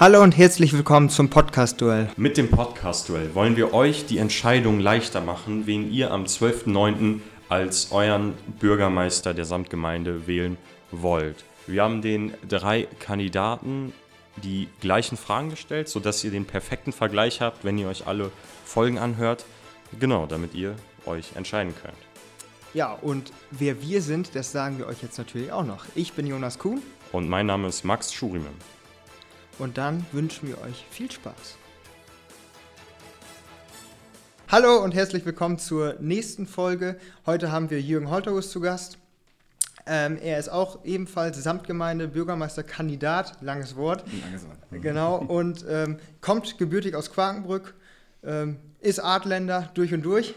Hallo und herzlich willkommen zum Podcast-Duell. Mit dem Podcast-Duell wollen wir euch die Entscheidung leichter machen, wen ihr am 12.09. als euren Bürgermeister der Samtgemeinde wählen wollt. Wir haben den drei Kandidaten die gleichen Fragen gestellt, sodass ihr den perfekten Vergleich habt, wenn ihr euch alle Folgen anhört. Genau, damit ihr euch entscheiden könnt. Ja, und wer wir sind, das sagen wir euch jetzt natürlich auch noch. Ich bin Jonas Kuhn. Und mein Name ist Max Schurimem. Und dann wünschen wir euch viel Spaß. Hallo und herzlich willkommen zur nächsten Folge. Heute haben wir Jürgen Holterhus zu Gast. Ähm, er ist auch ebenfalls Samtgemeinde Bürgermeisterkandidat, langes Wort. Langes Wort. Genau, und ähm, kommt gebürtig aus Quakenbrück, ähm, ist Artländer durch und durch,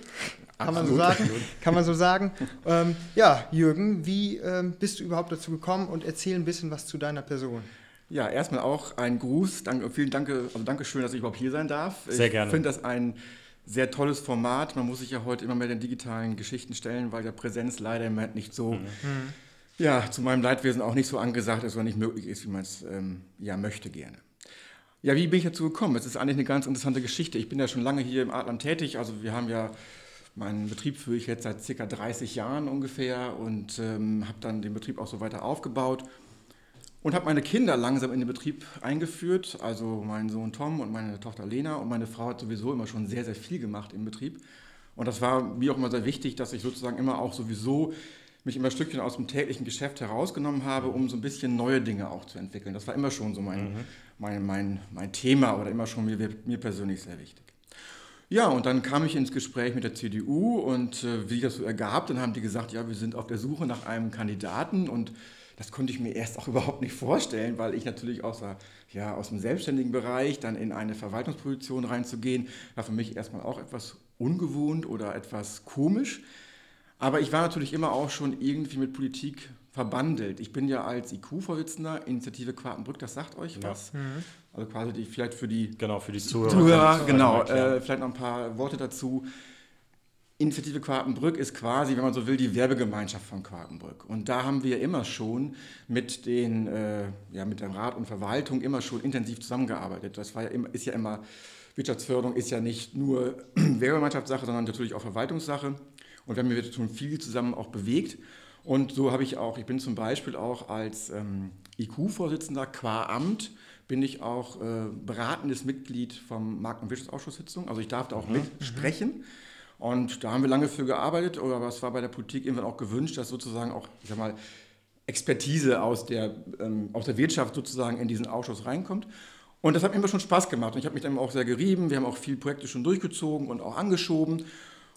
kann man so sagen. Kann man so sagen. Ähm, ja, Jürgen, wie ähm, bist du überhaupt dazu gekommen und erzähl ein bisschen was zu deiner Person. Ja, erstmal auch ein Gruß. Danke, vielen Dank, also danke schön, dass ich überhaupt hier sein darf. Sehr gerne. Ich finde das ein sehr tolles Format. Man muss sich ja heute immer mehr den digitalen Geschichten stellen, weil der Präsenz leider im Moment nicht so, mhm. ja, zu meinem Leidwesen auch nicht so angesagt ist oder nicht möglich ist, wie man es ähm, ja möchte gerne. Ja, wie bin ich dazu gekommen? Es ist eigentlich eine ganz interessante Geschichte. Ich bin ja schon lange hier im Adland tätig. Also wir haben ja meinen Betrieb führe ich jetzt seit circa 30 Jahren ungefähr und ähm, habe dann den Betrieb auch so weiter aufgebaut und habe meine Kinder langsam in den Betrieb eingeführt, also meinen Sohn Tom und meine Tochter Lena und meine Frau hat sowieso immer schon sehr, sehr viel gemacht im Betrieb. Und das war mir auch immer sehr wichtig, dass ich sozusagen immer auch sowieso mich immer ein Stückchen aus dem täglichen Geschäft herausgenommen habe, um so ein bisschen neue Dinge auch zu entwickeln. Das war immer schon so mein, mhm. mein, mein, mein Thema oder immer schon mir, mir persönlich sehr wichtig. Ja, und dann kam ich ins Gespräch mit der CDU und äh, wie das so ergab, dann haben die gesagt, ja, wir sind auf der Suche nach einem Kandidaten und das konnte ich mir erst auch überhaupt nicht vorstellen, weil ich natürlich aus, ja, aus dem selbstständigen Bereich dann in eine Verwaltungsposition reinzugehen, war für mich erstmal auch etwas ungewohnt oder etwas komisch. Aber ich war natürlich immer auch schon irgendwie mit Politik verbandelt. Ich bin ja als IQ-Vorsitzender Initiative Quartenbrück, das sagt euch ja. was. Mhm. Also quasi die, vielleicht für die, genau, für die Zuhörer. Zuhörer genau, äh, vielleicht noch ein paar Worte dazu. Initiative Quartenbrück ist quasi, wenn man so will, die Werbegemeinschaft von Quartenbrück. Und da haben wir immer schon mit, den, äh, ja, mit dem Rat und Verwaltung immer schon intensiv zusammengearbeitet. Das war ja immer, ist ja immer, Wirtschaftsförderung ist ja nicht nur Werbegemeinschaftssache, sondern natürlich auch Verwaltungssache. Und wir haben schon viel zusammen auch bewegt. Und so habe ich auch, ich bin zum Beispiel auch als ähm, IQ-Vorsitzender qua Amt, bin ich auch äh, beratendes Mitglied vom Markt- und Wirtschaftsausschusssitzung. Also ich darf da auch mhm. mitsprechen. Mhm. Und da haben wir lange für gearbeitet, aber es war bei der Politik irgendwann auch gewünscht, dass sozusagen auch, ich sag mal, Expertise aus der, ähm, aus der Wirtschaft sozusagen in diesen Ausschuss reinkommt. Und das hat mir immer schon Spaß gemacht. Und ich habe mich dann auch sehr gerieben. Wir haben auch viele Projekte schon durchgezogen und auch angeschoben.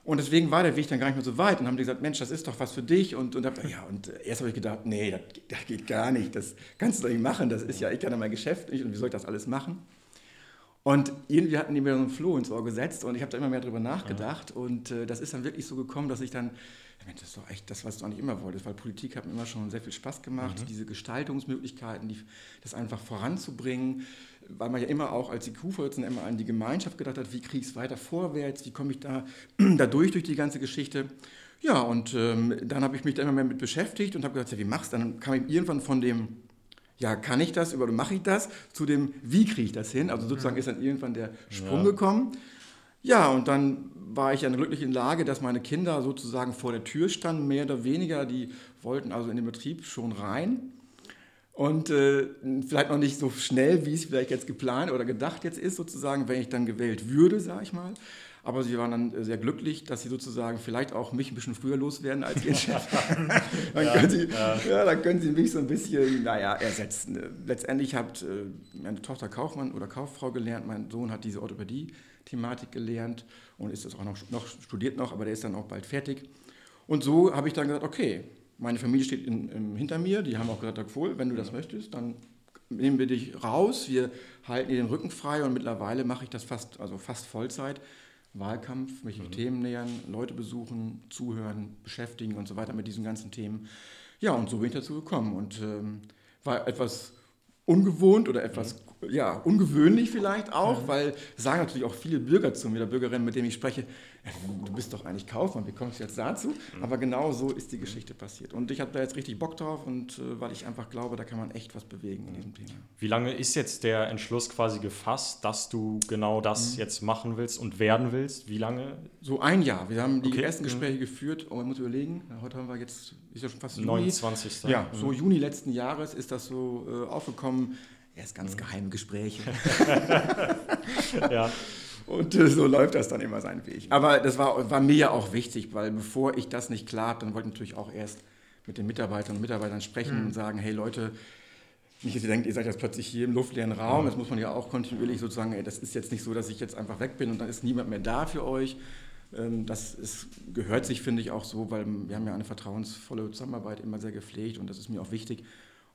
Und deswegen war der Weg dann gar nicht mehr so weit. Und haben die gesagt, Mensch, das ist doch was für dich. Und, und, hab, ja, und erst habe ich gedacht, nee, das, das, geht gar nicht. Das kannst du doch nicht machen. Das ist ja, ich kann ja mein Geschäft nicht. Und wie soll ich das alles machen? Und irgendwie hatten die mir so einen Floh ins Ohr gesetzt und ich habe da immer mehr drüber nachgedacht. Ja. Und äh, das ist dann wirklich so gekommen, dass ich dann, Mensch, das ist doch echt das, was du eigentlich immer wolltest, weil Politik hat mir immer schon sehr viel Spaß gemacht, mhm. diese Gestaltungsmöglichkeiten, die, das einfach voranzubringen, weil man ja immer auch als IQ-Vorsitzender immer an die Gemeinschaft gedacht hat, wie kriege ich es weiter vorwärts, wie komme ich da, da durch, durch die ganze Geschichte. Ja, und ähm, dann habe ich mich da immer mehr mit beschäftigt und habe gesagt, ja, wie machst du? Dann kam ich irgendwann von dem ja, kann ich das oder mache ich das, zu dem, wie kriege ich das hin? Also sozusagen ist dann irgendwann der Sprung ja. gekommen. Ja, und dann war ich ja glücklich in Lage, dass meine Kinder sozusagen vor der Tür standen, mehr oder weniger. Die wollten also in den Betrieb schon rein. Und äh, vielleicht noch nicht so schnell, wie es vielleicht jetzt geplant oder gedacht jetzt ist, sozusagen, wenn ich dann gewählt würde, sage ich mal. Aber sie waren dann sehr glücklich, dass sie sozusagen vielleicht auch mich ein bisschen früher loswerden als ihr Chef. dann, ja, können sie, ja. ja. dann können sie mich so ein bisschen, naja, ersetzen. Letztendlich hat äh, meine Tochter Kaufmann oder Kauffrau gelernt, mein Sohn hat diese Orthopädie-Thematik gelernt und ist das auch noch, noch studiert noch, aber der ist dann auch bald fertig. Und so habe ich dann gesagt, okay, meine Familie steht in, in, hinter mir, die haben auch gesagt, wohl, wenn du das möchtest, dann nehmen wir dich raus, wir halten dir den Rücken frei und mittlerweile mache ich das fast, also fast Vollzeit. Wahlkampf, mich mhm. Themen nähern, Leute besuchen, zuhören, beschäftigen und so weiter mit diesen ganzen Themen. Ja, und so bin ich dazu gekommen und ähm, war etwas ungewohnt oder etwas mhm. ja, ungewöhnlich vielleicht auch, mhm. weil sagen natürlich auch viele Bürger zu mir, der Bürgerinnen, mit denen ich spreche, du bist doch eigentlich Kaufmann, wie kommst du jetzt dazu? Mhm. Aber genau so ist die Geschichte passiert. Und ich habe da jetzt richtig Bock drauf und äh, weil ich einfach glaube, da kann man echt was bewegen in diesem Thema. Wie lange ist jetzt der Entschluss quasi gefasst, dass du genau das mhm. jetzt machen willst und werden willst? Wie lange? So ein Jahr. Wir haben die okay. ersten mhm. Gespräche geführt, oh, man muss überlegen, heute haben wir jetzt, ist ja schon fast Juni. 29. Ja, so mhm. Juni letzten Jahres ist das so äh, aufgekommen. Erst ganz mhm. geheime Gespräche. ja. Und äh, so läuft das dann immer seinen Weg. Aber das war, war mir ja auch wichtig, weil bevor ich das nicht klar habe, dann wollte ich natürlich auch erst mit den Mitarbeitern und Mitarbeitern sprechen mhm. und sagen, hey Leute, nicht, dass ihr denkt, ihr seid jetzt plötzlich hier im luftleeren Raum. Das muss man ja auch kontinuierlich sozusagen, ey, das ist jetzt nicht so, dass ich jetzt einfach weg bin und dann ist niemand mehr da für euch. Ähm, das ist, gehört sich, finde ich, auch so, weil wir haben ja eine vertrauensvolle Zusammenarbeit immer sehr gepflegt und das ist mir auch wichtig.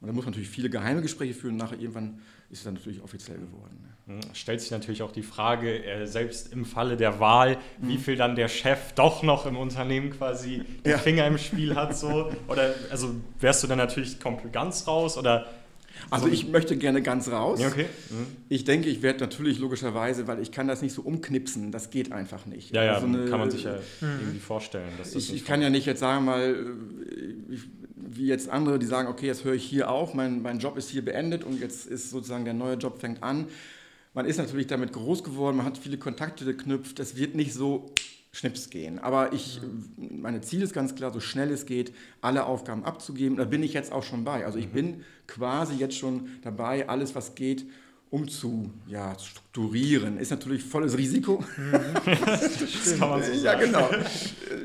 Und da muss man natürlich viele geheime Gespräche führen. Nachher irgendwann ist es dann natürlich offiziell geworden. Hm, stellt sich natürlich auch die Frage, äh, selbst im Falle der Wahl, mhm. wie viel dann der Chef doch noch im Unternehmen quasi ja. den Finger im Spiel hat. So. Oder also wärst du dann natürlich komplett ganz raus oder also ich möchte gerne ganz raus. okay. Mhm. Ich denke, ich werde natürlich logischerweise, weil ich kann das nicht so umknipsen, das geht einfach nicht. Ja, ja, also eine, kann man sich ja mhm. irgendwie vorstellen. ich, ich kann ja nicht jetzt sagen mal, äh, wie jetzt andere, die sagen, okay, jetzt höre ich hier auf, mein, mein Job ist hier beendet und jetzt ist sozusagen der neue Job fängt an. Man ist natürlich damit groß geworden, man hat viele Kontakte geknüpft, es wird nicht so Schnips gehen. Aber ich, meine Ziel ist ganz klar, so schnell es geht, alle Aufgaben abzugeben. Da bin ich jetzt auch schon bei. Also ich mhm. bin quasi jetzt schon dabei, alles, was geht, umzu ja, strukturieren. Ist natürlich volles Risiko. Mhm. das kann man so sagen. Ja, genau.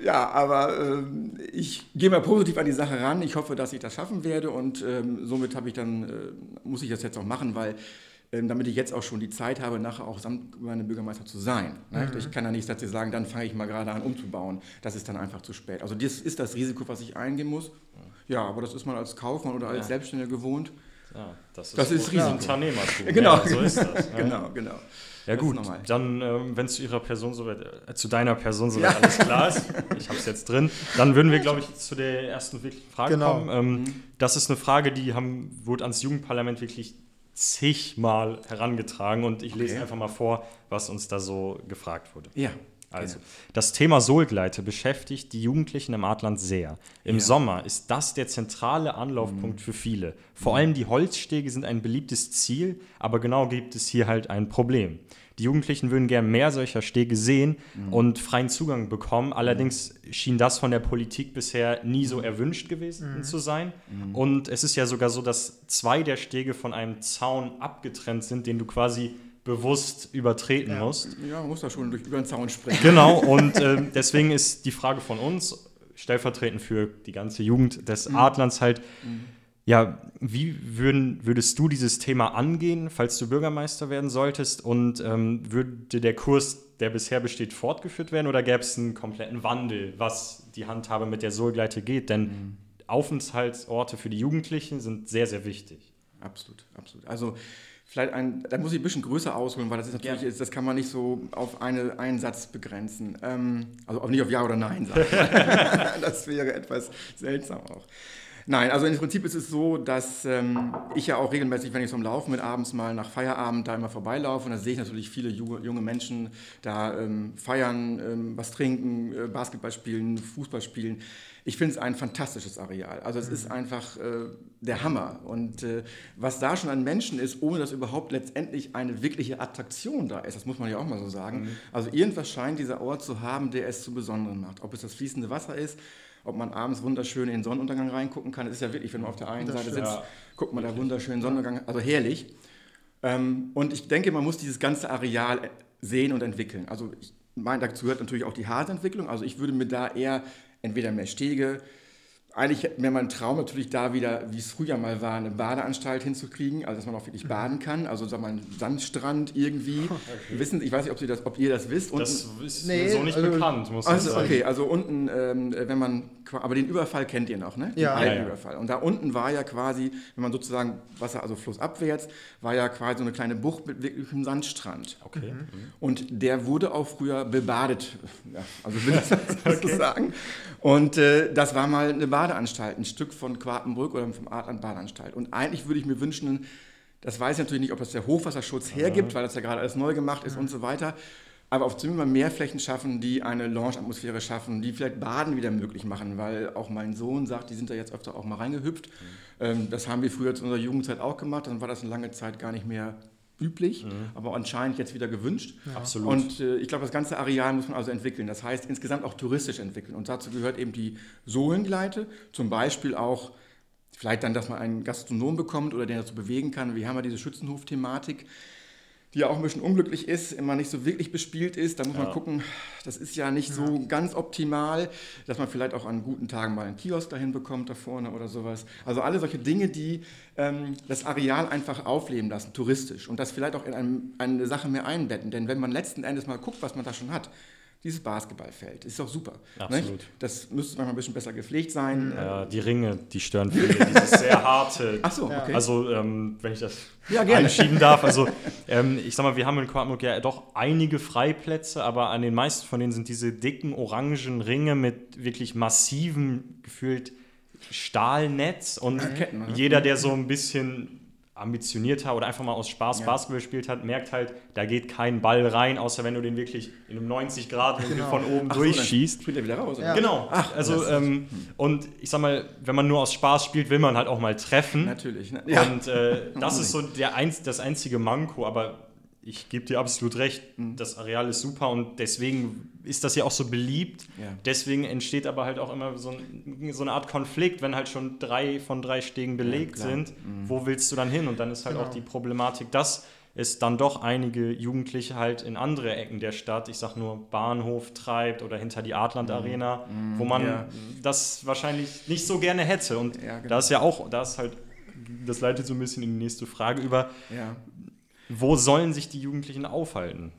Ja, aber äh, ich gehe mal positiv an die Sache ran. Ich hoffe, dass ich das schaffen werde und ähm, somit habe ich dann, äh, muss ich das jetzt auch machen, weil ähm, damit ich jetzt auch schon die Zeit habe, nachher auch Bürgermeister zu sein. Ne? Mhm. Ich kann ja nicht dazu sagen, dann fange ich mal gerade an umzubauen. Das ist dann einfach zu spät. Also das ist das Risiko, was ich eingehen muss. Ja, aber das ist man als Kaufmann oder als ja. Selbstständiger gewohnt. Ja, das ist, das ist Risiko. Unternehmertum. Genau, ja, so ist das. Ne? genau, genau. Ja gut, dann, ähm, wenn es zu Ihrer Person soweit, äh, zu deiner Person soweit ja. alles klar ist, ich habe es jetzt drin, dann würden wir, glaube ich, zu der ersten wirklichen Frage genau. kommen. Ähm, mhm. Das ist eine Frage, die haben, wurde ans Jugendparlament wirklich zigmal herangetragen und ich lese okay. einfach mal vor, was uns da so gefragt wurde. Ja. Also, das Thema Sohlgleite beschäftigt die Jugendlichen im Adland sehr. Im ja. Sommer ist das der zentrale Anlaufpunkt mhm. für viele. Vor mhm. allem die Holzstege sind ein beliebtes Ziel, aber genau gibt es hier halt ein Problem. Die Jugendlichen würden gerne mehr solcher Stege sehen mhm. und freien Zugang bekommen. Allerdings schien das von der Politik bisher nie so erwünscht gewesen mhm. zu sein. Mhm. Und es ist ja sogar so, dass zwei der Stege von einem Zaun abgetrennt sind, den du quasi bewusst übertreten ja. musst. Ja, man muss da schon durch über den Zaun springen. Genau, und äh, deswegen ist die Frage von uns, stellvertretend für die ganze Jugend des mhm. Adlands halt, mhm. Ja, wie würden, würdest du dieses Thema angehen, falls du Bürgermeister werden solltest? Und ähm, würde der Kurs, der bisher besteht, fortgeführt werden oder gäbe es einen kompletten Wandel, was die Handhabe mit der Sohlgleite geht? Denn mhm. Aufenthaltsorte für die Jugendlichen sind sehr, sehr wichtig. Absolut, absolut. Also vielleicht ein, da muss ich ein bisschen größer ausholen, weil das ist natürlich, ja. das kann man nicht so auf eine, einen Satz begrenzen. Ähm, also auch nicht auf Ja oder Nein sagen. das wäre etwas seltsam auch. Nein, also im Prinzip ist es so, dass ähm, ich ja auch regelmäßig, wenn ich am Laufen bin, abends mal nach Feierabend da immer vorbeilaufe und da sehe ich natürlich viele junge Menschen da ähm, feiern, ähm, was trinken, äh, Basketball spielen, Fußball spielen. Ich finde es ein fantastisches Areal. Also es mhm. ist einfach äh, der Hammer. Und äh, was da schon an Menschen ist, ohne dass überhaupt letztendlich eine wirkliche Attraktion da ist, das muss man ja auch mal so sagen. Mhm. Also irgendwas scheint dieser Ort zu haben, der es zu Besonderen macht. Ob es das fließende Wasser ist, ob man abends wunderschön in den Sonnenuntergang reingucken kann. Das ist ja wirklich, wenn man auf der einen Seite sitzt, ja. guckt man da wunderschön Sonnenuntergang, also herrlich. Ähm, und ich denke, man muss dieses ganze Areal sehen und entwickeln. Also ich meine, dazu gehört natürlich auch die Hasenentwicklung. Also ich würde mir da eher entweder mehr Stege, eigentlich wäre mein Traum natürlich da wieder, wie es früher mal war, eine Badeanstalt hinzukriegen, also dass man auch wirklich baden kann, also sagen wir mal einen Sandstrand irgendwie. Okay. Wissen, ich weiß nicht, ob, Sie das, ob ihr das wisst. Unten, das ist nee, so nicht also, bekannt, muss also, ich sagen. Okay, also unten, ähm, wenn man, aber den Überfall kennt ihr noch, ne? Den ja. alten ja, ja. Überfall. Und da unten war ja quasi, wenn man sozusagen Wasser, also flussabwärts, war ja quasi so eine kleine Bucht mit wirklich einem Sandstrand. Okay. Mhm. Und der wurde auch früher bebadet, ja, also will ich das okay. sagen. Und äh, das war mal eine Badeanstalt, ein Stück von Quartenbrück oder vom Adland Badeanstalt. Und eigentlich würde ich mir wünschen, Das weiß ich natürlich nicht, ob das der Hochwasserschutz hergibt, weil das ja gerade alles neu gemacht ist und so weiter. Aber auf zumindest mal mehr Flächen schaffen, die eine Lounge-Atmosphäre schaffen, die vielleicht Baden wieder möglich machen, weil auch mein Sohn sagt, die sind da jetzt öfter auch mal reingehüpft. Mhm. das haben wir früher zu unserer Jugendzeit auch gemacht, dann war das eine lange Zeit gar nicht mehr üblich, mhm. aber anscheinend jetzt wieder gewünscht. Ja. Absolut. Und äh, ich glaube, das ganze Areal muss man also entwickeln. Das heißt, insgesamt auch touristisch entwickeln. Und dazu gehört eben die Sohlengleite, zum Beispiel auch vielleicht dann, dass man einen Gastronom bekommt oder den dazu bewegen kann. Wir haben ja diese Schützenhof-Thematik die ja auch ein bisschen unglücklich ist, immer nicht so wirklich bespielt ist. Da muss ja. man gucken, das ist ja nicht ja. so ganz optimal, dass man vielleicht auch an guten Tagen mal einen Kiosk dahin bekommt da vorne oder sowas. Also alle solche Dinge, die ähm, das Areal einfach aufleben lassen, touristisch und das vielleicht auch in einem, eine Sache mehr einbetten. Denn wenn man letzten Endes mal guckt, was man da schon hat, dieses Basketballfeld. Ist doch super. Absolut. Nicht? Das müsste manchmal ein bisschen besser gepflegt sein. Ja, die Ringe, die stören viele. Dieses sehr harte. Ach so, okay. Also, ähm, wenn ich das ja, einschieben darf. Also, ähm, ich sag mal, wir haben in Quartmut ja doch einige Freiplätze, aber an den meisten von denen sind diese dicken orangen Ringe mit wirklich massivem, gefühlt Stahlnetz. Und Ketten, jeder, der so ein bisschen ambitionierter oder einfach mal aus Spaß ja. Basketball gespielt hat, merkt halt, da geht kein Ball rein, außer wenn du den wirklich in einem 90 Grad genau. von oben Ach durchschießt. So, spielt er wieder raus. Ja. Genau. Ach, also ähm, und ich sag mal, wenn man nur aus Spaß spielt, will man halt auch mal treffen. Natürlich. Ne? Ja. Und äh, das ist so der einz das einzige Manko, aber ich gebe dir absolut recht, mhm. das Areal ist super und deswegen ist das ja auch so beliebt. Ja. Deswegen entsteht aber halt auch immer so, ein, so, eine Art Konflikt, wenn halt schon drei von drei Stegen belegt ja, sind. Mhm. Wo willst du dann hin? Und dann ist halt genau. auch die Problematik, dass es dann doch einige Jugendliche halt in andere Ecken der Stadt, ich sag nur Bahnhof treibt oder hinter die Adland Arena, mhm. wo man ja. das wahrscheinlich nicht so gerne hätte. Und genau. da ist ja auch, da ist halt, das leitet so ein bisschen in die nächste Frage über. Ja wo sollen sich die Jugendlichen aufhalten?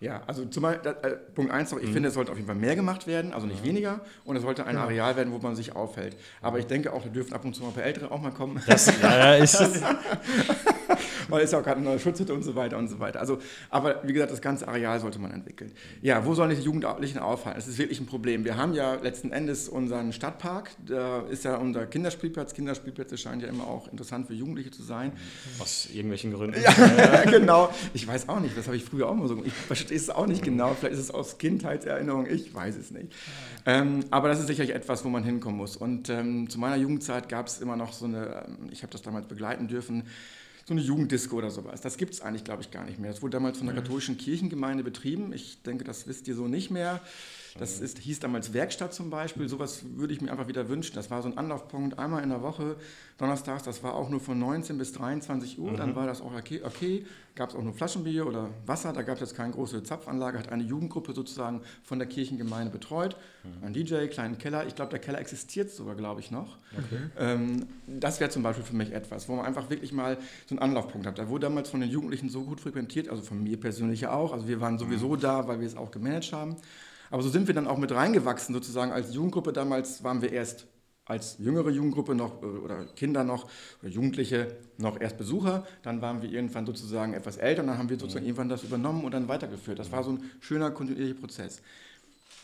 Ja, also zum Beispiel, äh, Punkt 1 noch, ich mhm. finde, es sollte auf jeden Fall mehr gemacht werden, also nicht ja. weniger. Und es sollte ein ja. Areal werden, wo man sich aufhält. Aber ich denke auch, da dürfen ab und zu mal ein paar Ältere auch mal kommen. Das, ja, ist Weil es ja auch gerade eine neue Schutzhütte und so weiter und so weiter. Also, aber wie gesagt, das ganze Areal sollte man entwickeln. Ja, wo sollen die Jugendlichen aufhalten? Das ist wirklich ein Problem. Wir haben ja letzten Endes unseren Stadtpark, da ist ja unser Kinderspielplatz. Kinderspielplätze scheinen ja immer auch interessant für Jugendliche zu sein. Aus irgendwelchen Gründen. Ja, genau. Ich weiß auch nicht, das habe ich früher auch mal so. Ich verstehe es auch nicht genau. Vielleicht ist es aus Kindheitserinnerung, ich weiß es nicht. Ähm, aber das ist sicherlich etwas, wo man hinkommen muss. Und ähm, zu meiner Jugendzeit gab es immer noch so eine, ähm, ich habe das damals begleiten dürfen, so eine Jugenddisco oder sowas. Das gibt es eigentlich, glaube ich, gar nicht mehr. Das wurde damals von der katholischen Kirchengemeinde betrieben. Ich denke, das wisst ihr so nicht mehr. Das ist, hieß damals Werkstatt zum Beispiel. Sowas würde ich mir einfach wieder wünschen. Das war so ein Anlaufpunkt einmal in der Woche, donnerstags. Das war auch nur von 19 bis 23 Uhr. Mhm. Dann war das auch okay. okay. Gab es auch nur Flaschenbier oder Wasser. Da gab es jetzt keine große Zapfanlage. Hat eine Jugendgruppe sozusagen von der Kirchengemeinde betreut. Mhm. Ein DJ, kleinen Keller. Ich glaube, der Keller existiert sogar, glaube ich, noch. Okay. Ähm, das wäre zum Beispiel für mich etwas, wo man einfach wirklich mal so einen Anlaufpunkt hat. Da wurde damals von den Jugendlichen so gut frequentiert, also von mir persönlich ja auch. Also wir waren sowieso mhm. da, weil wir es auch gemanagt haben. Aber so sind wir dann auch mit reingewachsen, sozusagen als Jugendgruppe. Damals waren wir erst als jüngere Jugendgruppe noch äh, oder Kinder noch oder Jugendliche noch erst Besucher. Dann waren wir irgendwann sozusagen etwas älter und dann haben wir sozusagen mhm. irgendwann das übernommen und dann weitergeführt. Das war so ein schöner, kontinuierlicher Prozess.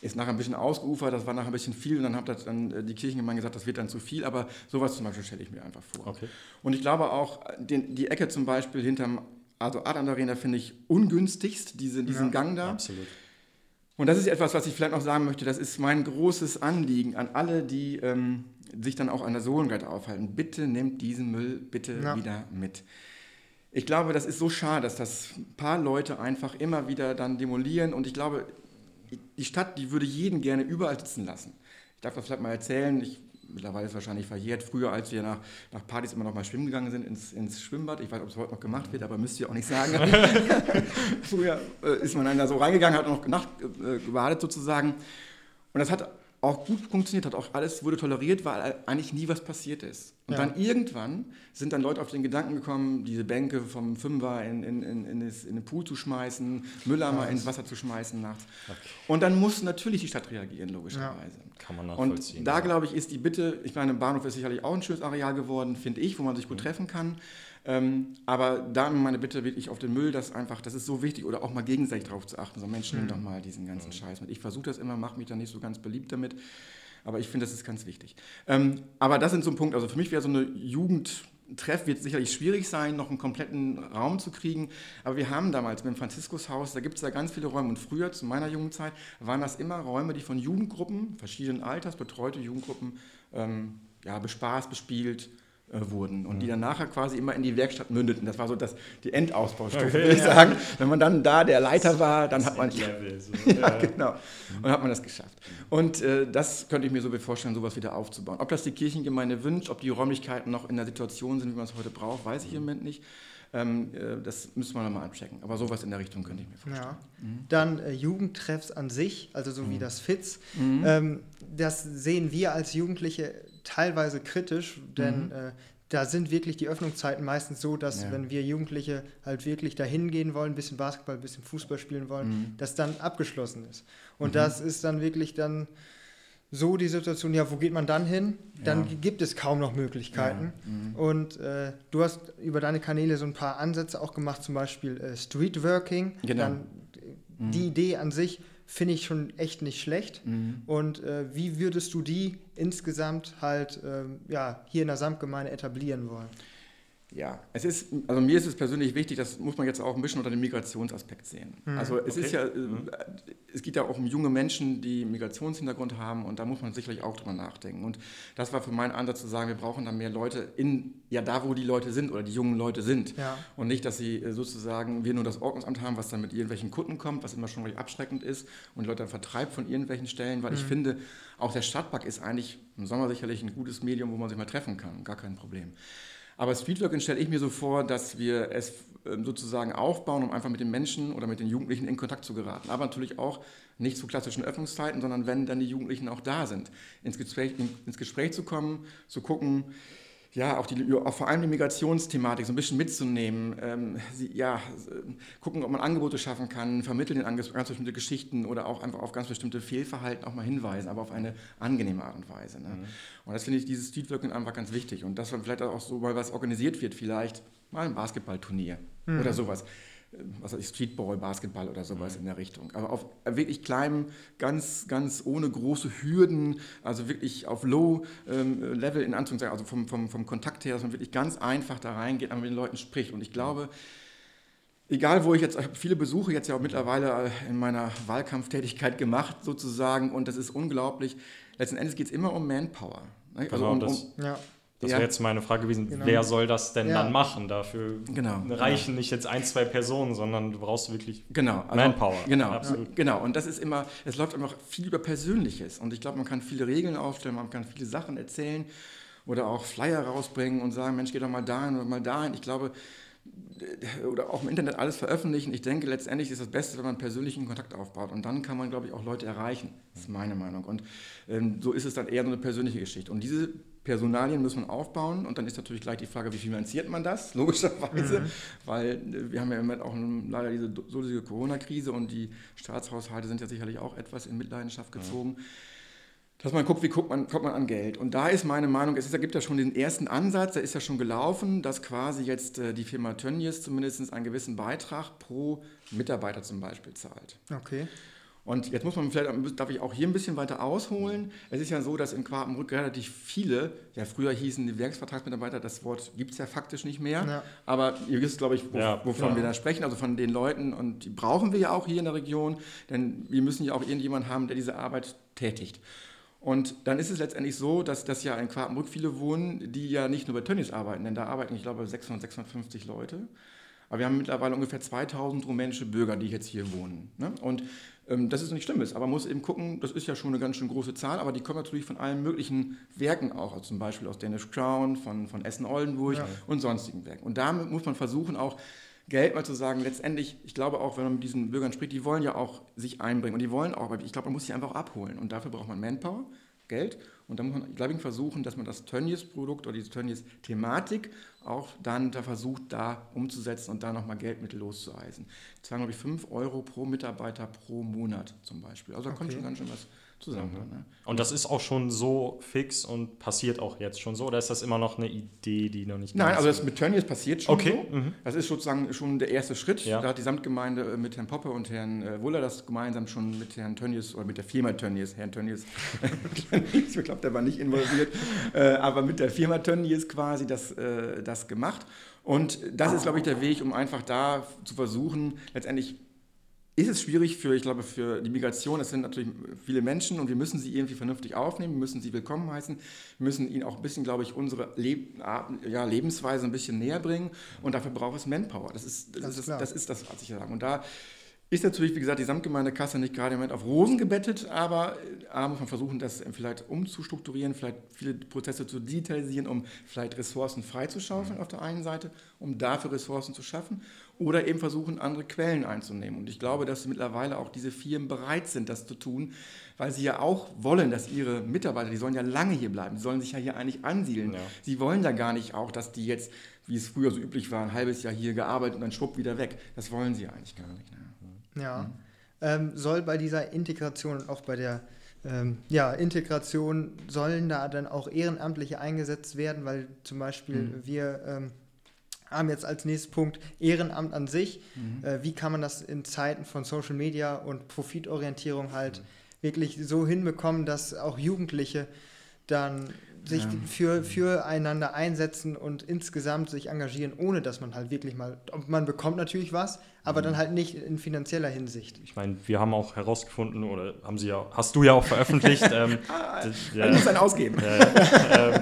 Ist nachher ein bisschen ausgeufert, das war nachher ein bisschen viel und dann hat das dann äh, die Kirchengemeinde gesagt, das wird dann zu viel, aber sowas zum Beispiel stelle ich mir einfach vor. Okay. Und ich glaube auch, den, die Ecke zum Beispiel hinterm also Adam Arena finde ich ungünstigst, diese, diesen ja, Gang da. Absolut. Und das ist etwas, was ich vielleicht noch sagen möchte, das ist mein großes Anliegen an alle, die ähm, sich dann auch an der Sohlengleite aufhalten. Bitte nehmt diesen Müll bitte ja. wieder mit. Ich glaube, das ist so schade, dass das ein paar Leute einfach immer wieder dann demolieren und ich glaube, die Stadt, die würde jeden gerne überall sitzen lassen. Ich darf das vielleicht mal erzählen. Ich mittlerweile ist wahrscheinlich verjährt, früher, als wir nach, nach Partys immer noch mal schwimmen gegangen sind ins, ins Schwimmbad. Ich weiß, ob es heute noch gemacht wird, aber müsst ihr auch nicht sagen. früher äh, ist man dann da so reingegangen, hat noch Nacht äh, gebadet sozusagen. Und das hat auch gut funktioniert hat, auch alles wurde toleriert, weil eigentlich nie was passiert ist. Und ja. dann irgendwann sind dann Leute auf den Gedanken gekommen, diese Bänke vom Fünfer in, in, in, in, das, in den Pool zu schmeißen, Mülleimer ins Wasser zu schmeißen nachts. Okay. Und dann muss natürlich die Stadt reagieren, logischerweise. Ja. Kann man nachvollziehen. Und da, glaube ich, ist die Bitte, ich meine, Bahnhof ist sicherlich auch ein schönes Areal geworden, finde ich, wo man sich gut mhm. treffen kann. Ähm, aber da meine Bitte wirklich auf den Müll, das einfach, das ist so wichtig, oder auch mal gegenseitig darauf zu achten. So, Mensch, nimm mhm. doch mal diesen ganzen mhm. Scheiß mit. Ich versuche das immer, mache mich da nicht so ganz beliebt damit. Aber ich finde, das ist ganz wichtig. Ähm, aber das sind so ein Punkt, also für mich wäre so eine Jugend, Treff wird sicherlich schwierig sein, noch einen kompletten Raum zu kriegen. Aber wir haben damals mit dem Franziskushaus, da gibt es ja ganz viele Räume. Und früher, zu meiner jungen Zeit, waren das immer Räume, die von Jugendgruppen, verschiedenen Alters, betreute Jugendgruppen, ähm, ja, bespaßt, bespielt, wurden und die dann nachher quasi immer in die Werkstatt mündeten. Das war so das, die Endausbaustufe, okay, würde ich ja. sagen. Wenn man dann da der Leiter war, dann das hat man... Level, so. ja, genau. Und hat man das geschafft. Und äh, das könnte ich mir so vorstellen, sowas wieder aufzubauen. Ob das die Kirchengemeinde wünscht, ob die Räumlichkeiten noch in der Situation sind, wie man es heute braucht, weiß ich im Moment nicht. Ähm, äh, das müssen wir nochmal abchecken. Aber sowas in der Richtung könnte ich mir vorstellen. Ja. Mhm. Dann äh, Jugendtreffs an sich, also so mhm. wie das FITZ. Mhm. Ähm, das sehen wir als Jugendliche teilweise kritisch, denn mhm. äh, da sind wirklich die Öffnungszeiten meistens so, dass ja. wenn wir Jugendliche halt wirklich dahin gehen wollen, ein bisschen Basketball, ein bisschen Fußball spielen wollen, mhm. das dann abgeschlossen ist. Und mhm. das ist dann wirklich dann so die Situation, ja, wo geht man dann hin? Dann ja. gibt es kaum noch Möglichkeiten. Ja. Mhm. Und äh, du hast über deine Kanäle so ein paar Ansätze auch gemacht, zum Beispiel äh, Streetworking. Genau. Dann, mhm. Die Idee an sich finde ich schon echt nicht schlecht. Mhm. Und äh, wie würdest du die insgesamt halt ähm, ja, hier in der Samtgemeinde etablieren wollen? Ja, es ist, also mir ist es persönlich wichtig, das muss man jetzt auch ein bisschen unter dem Migrationsaspekt sehen. Mhm. Also es okay. ist ja, mhm. es geht ja auch um junge Menschen, die Migrationshintergrund haben und da muss man sicherlich auch drüber nachdenken. Und das war für meinen Ansatz zu sagen, wir brauchen da mehr Leute in, ja da, wo die Leute sind oder die jungen Leute sind. Ja. Und nicht, dass sie äh, sozusagen, wir nur das Ordnungsamt haben, was dann mit irgendwelchen Kunden kommt, was immer schon recht abschreckend ist und die Leute dann vertreibt von irgendwelchen Stellen, weil mhm. ich finde, auch der Stadtpark ist eigentlich im Sommer sicherlich ein gutes Medium, wo man sich mal treffen kann, gar kein Problem. Aber Streetworking stelle ich mir so vor, dass wir es ähm, sozusagen aufbauen, um einfach mit den Menschen oder mit den Jugendlichen in Kontakt zu geraten. Aber natürlich auch nicht zu klassischen Öffnungszeiten, sondern wenn dann die Jugendlichen auch da sind, ins Gespräch, ins Gespräch zu kommen, zu gucken, ja, auch, die, auch vor allem die Migrationsthematik so ein bisschen mitzunehmen, ähm, sie, ja, gucken, ob man Angebote schaffen kann, vermitteln in ganz bestimmte Geschichten oder auch einfach auf ganz bestimmte Fehlverhalten auch mal hinweisen, aber auf eine angenehme Art und Weise. Ne? Mhm. Und das finde ich, dieses Streetworking einfach ganz wichtig und dass man vielleicht auch so mal was organisiert wird, vielleicht mal ein Basketballturnier mhm. oder sowas was weiß ich, Streetball, Basketball oder sowas mhm. in der Richtung. Aber auf wirklich kleinem, ganz, ganz ohne große Hürden, also wirklich auf Low-Level ähm, in Anführungszeichen, also vom, vom, vom Kontakt her, dass man wirklich ganz einfach da reingeht und mit den Leuten spricht. Und ich glaube, egal wo ich jetzt, ich habe viele Besuche jetzt ja auch mittlerweile äh, in meiner Wahlkampftätigkeit gemacht sozusagen und das ist unglaublich. Letzten Endes geht es immer um Manpower. Ne? Also um, um, ja. Das ja. wäre jetzt meine Frage gewesen, genau. wer soll das denn ja. dann machen? Dafür genau. reichen genau. nicht jetzt ein, zwei Personen, sondern du brauchst wirklich genau. Also, Manpower. Genau, Absolut. genau. Und das ist immer, es läuft immer viel über Persönliches. Und ich glaube, man kann viele Regeln aufstellen, man kann viele Sachen erzählen oder auch Flyer rausbringen und sagen, Mensch, geh doch mal dahin oder mal dahin. Ich glaube, oder auch im Internet alles veröffentlichen. Ich denke, letztendlich ist das Beste, wenn man persönlichen Kontakt aufbaut. Und dann kann man, glaube ich, auch Leute erreichen. Das ist meine Meinung. Und ähm, so ist es dann eher so eine persönliche Geschichte. Und diese Personalien muss man aufbauen und dann ist natürlich gleich die Frage, wie finanziert man das, logischerweise, mhm. weil äh, wir haben ja im Moment auch leider diese so Corona-Krise und die Staatshaushalte sind ja sicherlich auch etwas in Mitleidenschaft gezogen. Ja. Dass man guckt, wie guckt man, kommt man an Geld. Und da ist meine Meinung, es ist, da gibt ja schon den ersten Ansatz, der ist ja schon gelaufen, dass quasi jetzt äh, die Firma Tönnies zumindest einen gewissen Beitrag pro Mitarbeiter zum Beispiel zahlt. Okay. Und jetzt muss man vielleicht, darf ich auch hier ein bisschen weiter ausholen. Es ist ja so, dass in Quartenbrück relativ viele, ja früher hießen die Werksvertragsmitarbeiter, das Wort gibt es ja faktisch nicht mehr. Ja. Aber ihr wisst, glaube ich, wo, ja, wovon ja. wir da sprechen, also von den Leuten und die brauchen wir ja auch hier in der Region, denn wir müssen ja auch irgendjemanden haben, der diese Arbeit tätigt. Und dann ist es letztendlich so, dass das ja in Quartenbrück viele wohnen, die ja nicht nur bei Tönnies arbeiten, denn da arbeiten, ich glaube, 600, 650 Leute. Aber wir haben mittlerweile ungefähr 2000 rumänische Bürger, die jetzt hier wohnen. Ne? Und ähm, das ist nicht schlimm ist, aber man muss eben gucken, das ist ja schon eine ganz schön große Zahl, aber die kommen natürlich von allen möglichen Werken auch, also zum Beispiel aus Danish Crown, von, von Essen-Oldenburg ja. und sonstigen Werken. Und damit muss man versuchen, auch Geld mal zu sagen, letztendlich, ich glaube auch, wenn man mit diesen Bürgern spricht, die wollen ja auch sich einbringen und die wollen auch, ich glaube, man muss sie einfach abholen und dafür braucht man Manpower, Geld und dann muss man, glaube ich, versuchen, dass man das Tönnies-Produkt oder diese Tönnies-Thematik auch dann da versucht, da umzusetzen und da nochmal Geldmittel loszueisen. Waren, glaube ich, 5 Euro pro Mitarbeiter pro Monat zum Beispiel. Also da okay. kommt schon ganz schön was zusammen. Mhm. Ne? Und das ist auch schon so fix und passiert auch jetzt schon so? Oder ist das immer noch eine Idee, die noch nicht Nein, also das mit Tönnies passiert schon okay. so. Mhm. Das ist sozusagen schon der erste Schritt. Ja. Da hat die Samtgemeinde äh, mit Herrn Poppe und Herrn äh, Wuller das gemeinsam schon mit Herrn Tönnies oder mit der Firma Tönnies, Herrn Tönnies, ich glaube, der war nicht involviert. äh, aber mit der Firma Tönnies quasi das, äh, das gemacht. Und das ist, glaube ich, der Weg, um einfach da zu versuchen, letztendlich ist es schwierig für, ich glaube, für die Migration. Es sind natürlich viele Menschen und wir müssen sie irgendwie vernünftig aufnehmen, müssen sie willkommen heißen, müssen ihnen auch ein bisschen, glaube ich, unsere Leb ja, Lebensweise ein bisschen näher bringen und dafür braucht es Manpower. Das ist das, das, ist, das, ist das was ich sagen. Und da ist natürlich, wie gesagt, die Samtgemeindekasse nicht gerade im Moment auf Rosen gebettet, aber A, muss man versuchen, das vielleicht umzustrukturieren, vielleicht viele Prozesse zu digitalisieren, um vielleicht Ressourcen freizuschaufeln auf der einen Seite, um dafür Ressourcen zu schaffen oder eben versuchen, andere Quellen einzunehmen. Und ich glaube, dass mittlerweile auch diese Firmen bereit sind, das zu tun, weil sie ja auch wollen, dass ihre Mitarbeiter, die sollen ja lange hier bleiben, die sollen sich ja hier eigentlich ansiedeln. Ja. Sie wollen da gar nicht auch, dass die jetzt, wie es früher so üblich war, ein halbes Jahr hier gearbeitet und dann schwupp wieder weg. Das wollen sie eigentlich gar nicht. Ne? Ja. Mhm. Ähm, soll bei dieser Integration und auch bei der ähm, ja, Integration sollen da dann auch Ehrenamtliche eingesetzt werden, weil zum Beispiel mhm. wir ähm, haben jetzt als nächsten Punkt Ehrenamt an sich. Mhm. Äh, wie kann man das in Zeiten von Social Media und Profitorientierung halt mhm. wirklich so hinbekommen, dass auch Jugendliche dann sich ja. für, füreinander einsetzen und insgesamt sich engagieren, ohne dass man halt wirklich mal, man bekommt natürlich was, aber dann halt nicht in finanzieller Hinsicht. Ich meine, wir haben auch herausgefunden, oder haben sie ja, hast du ja auch veröffentlicht, ähm, ah, ja, muss dann ausgeben. Äh, äh,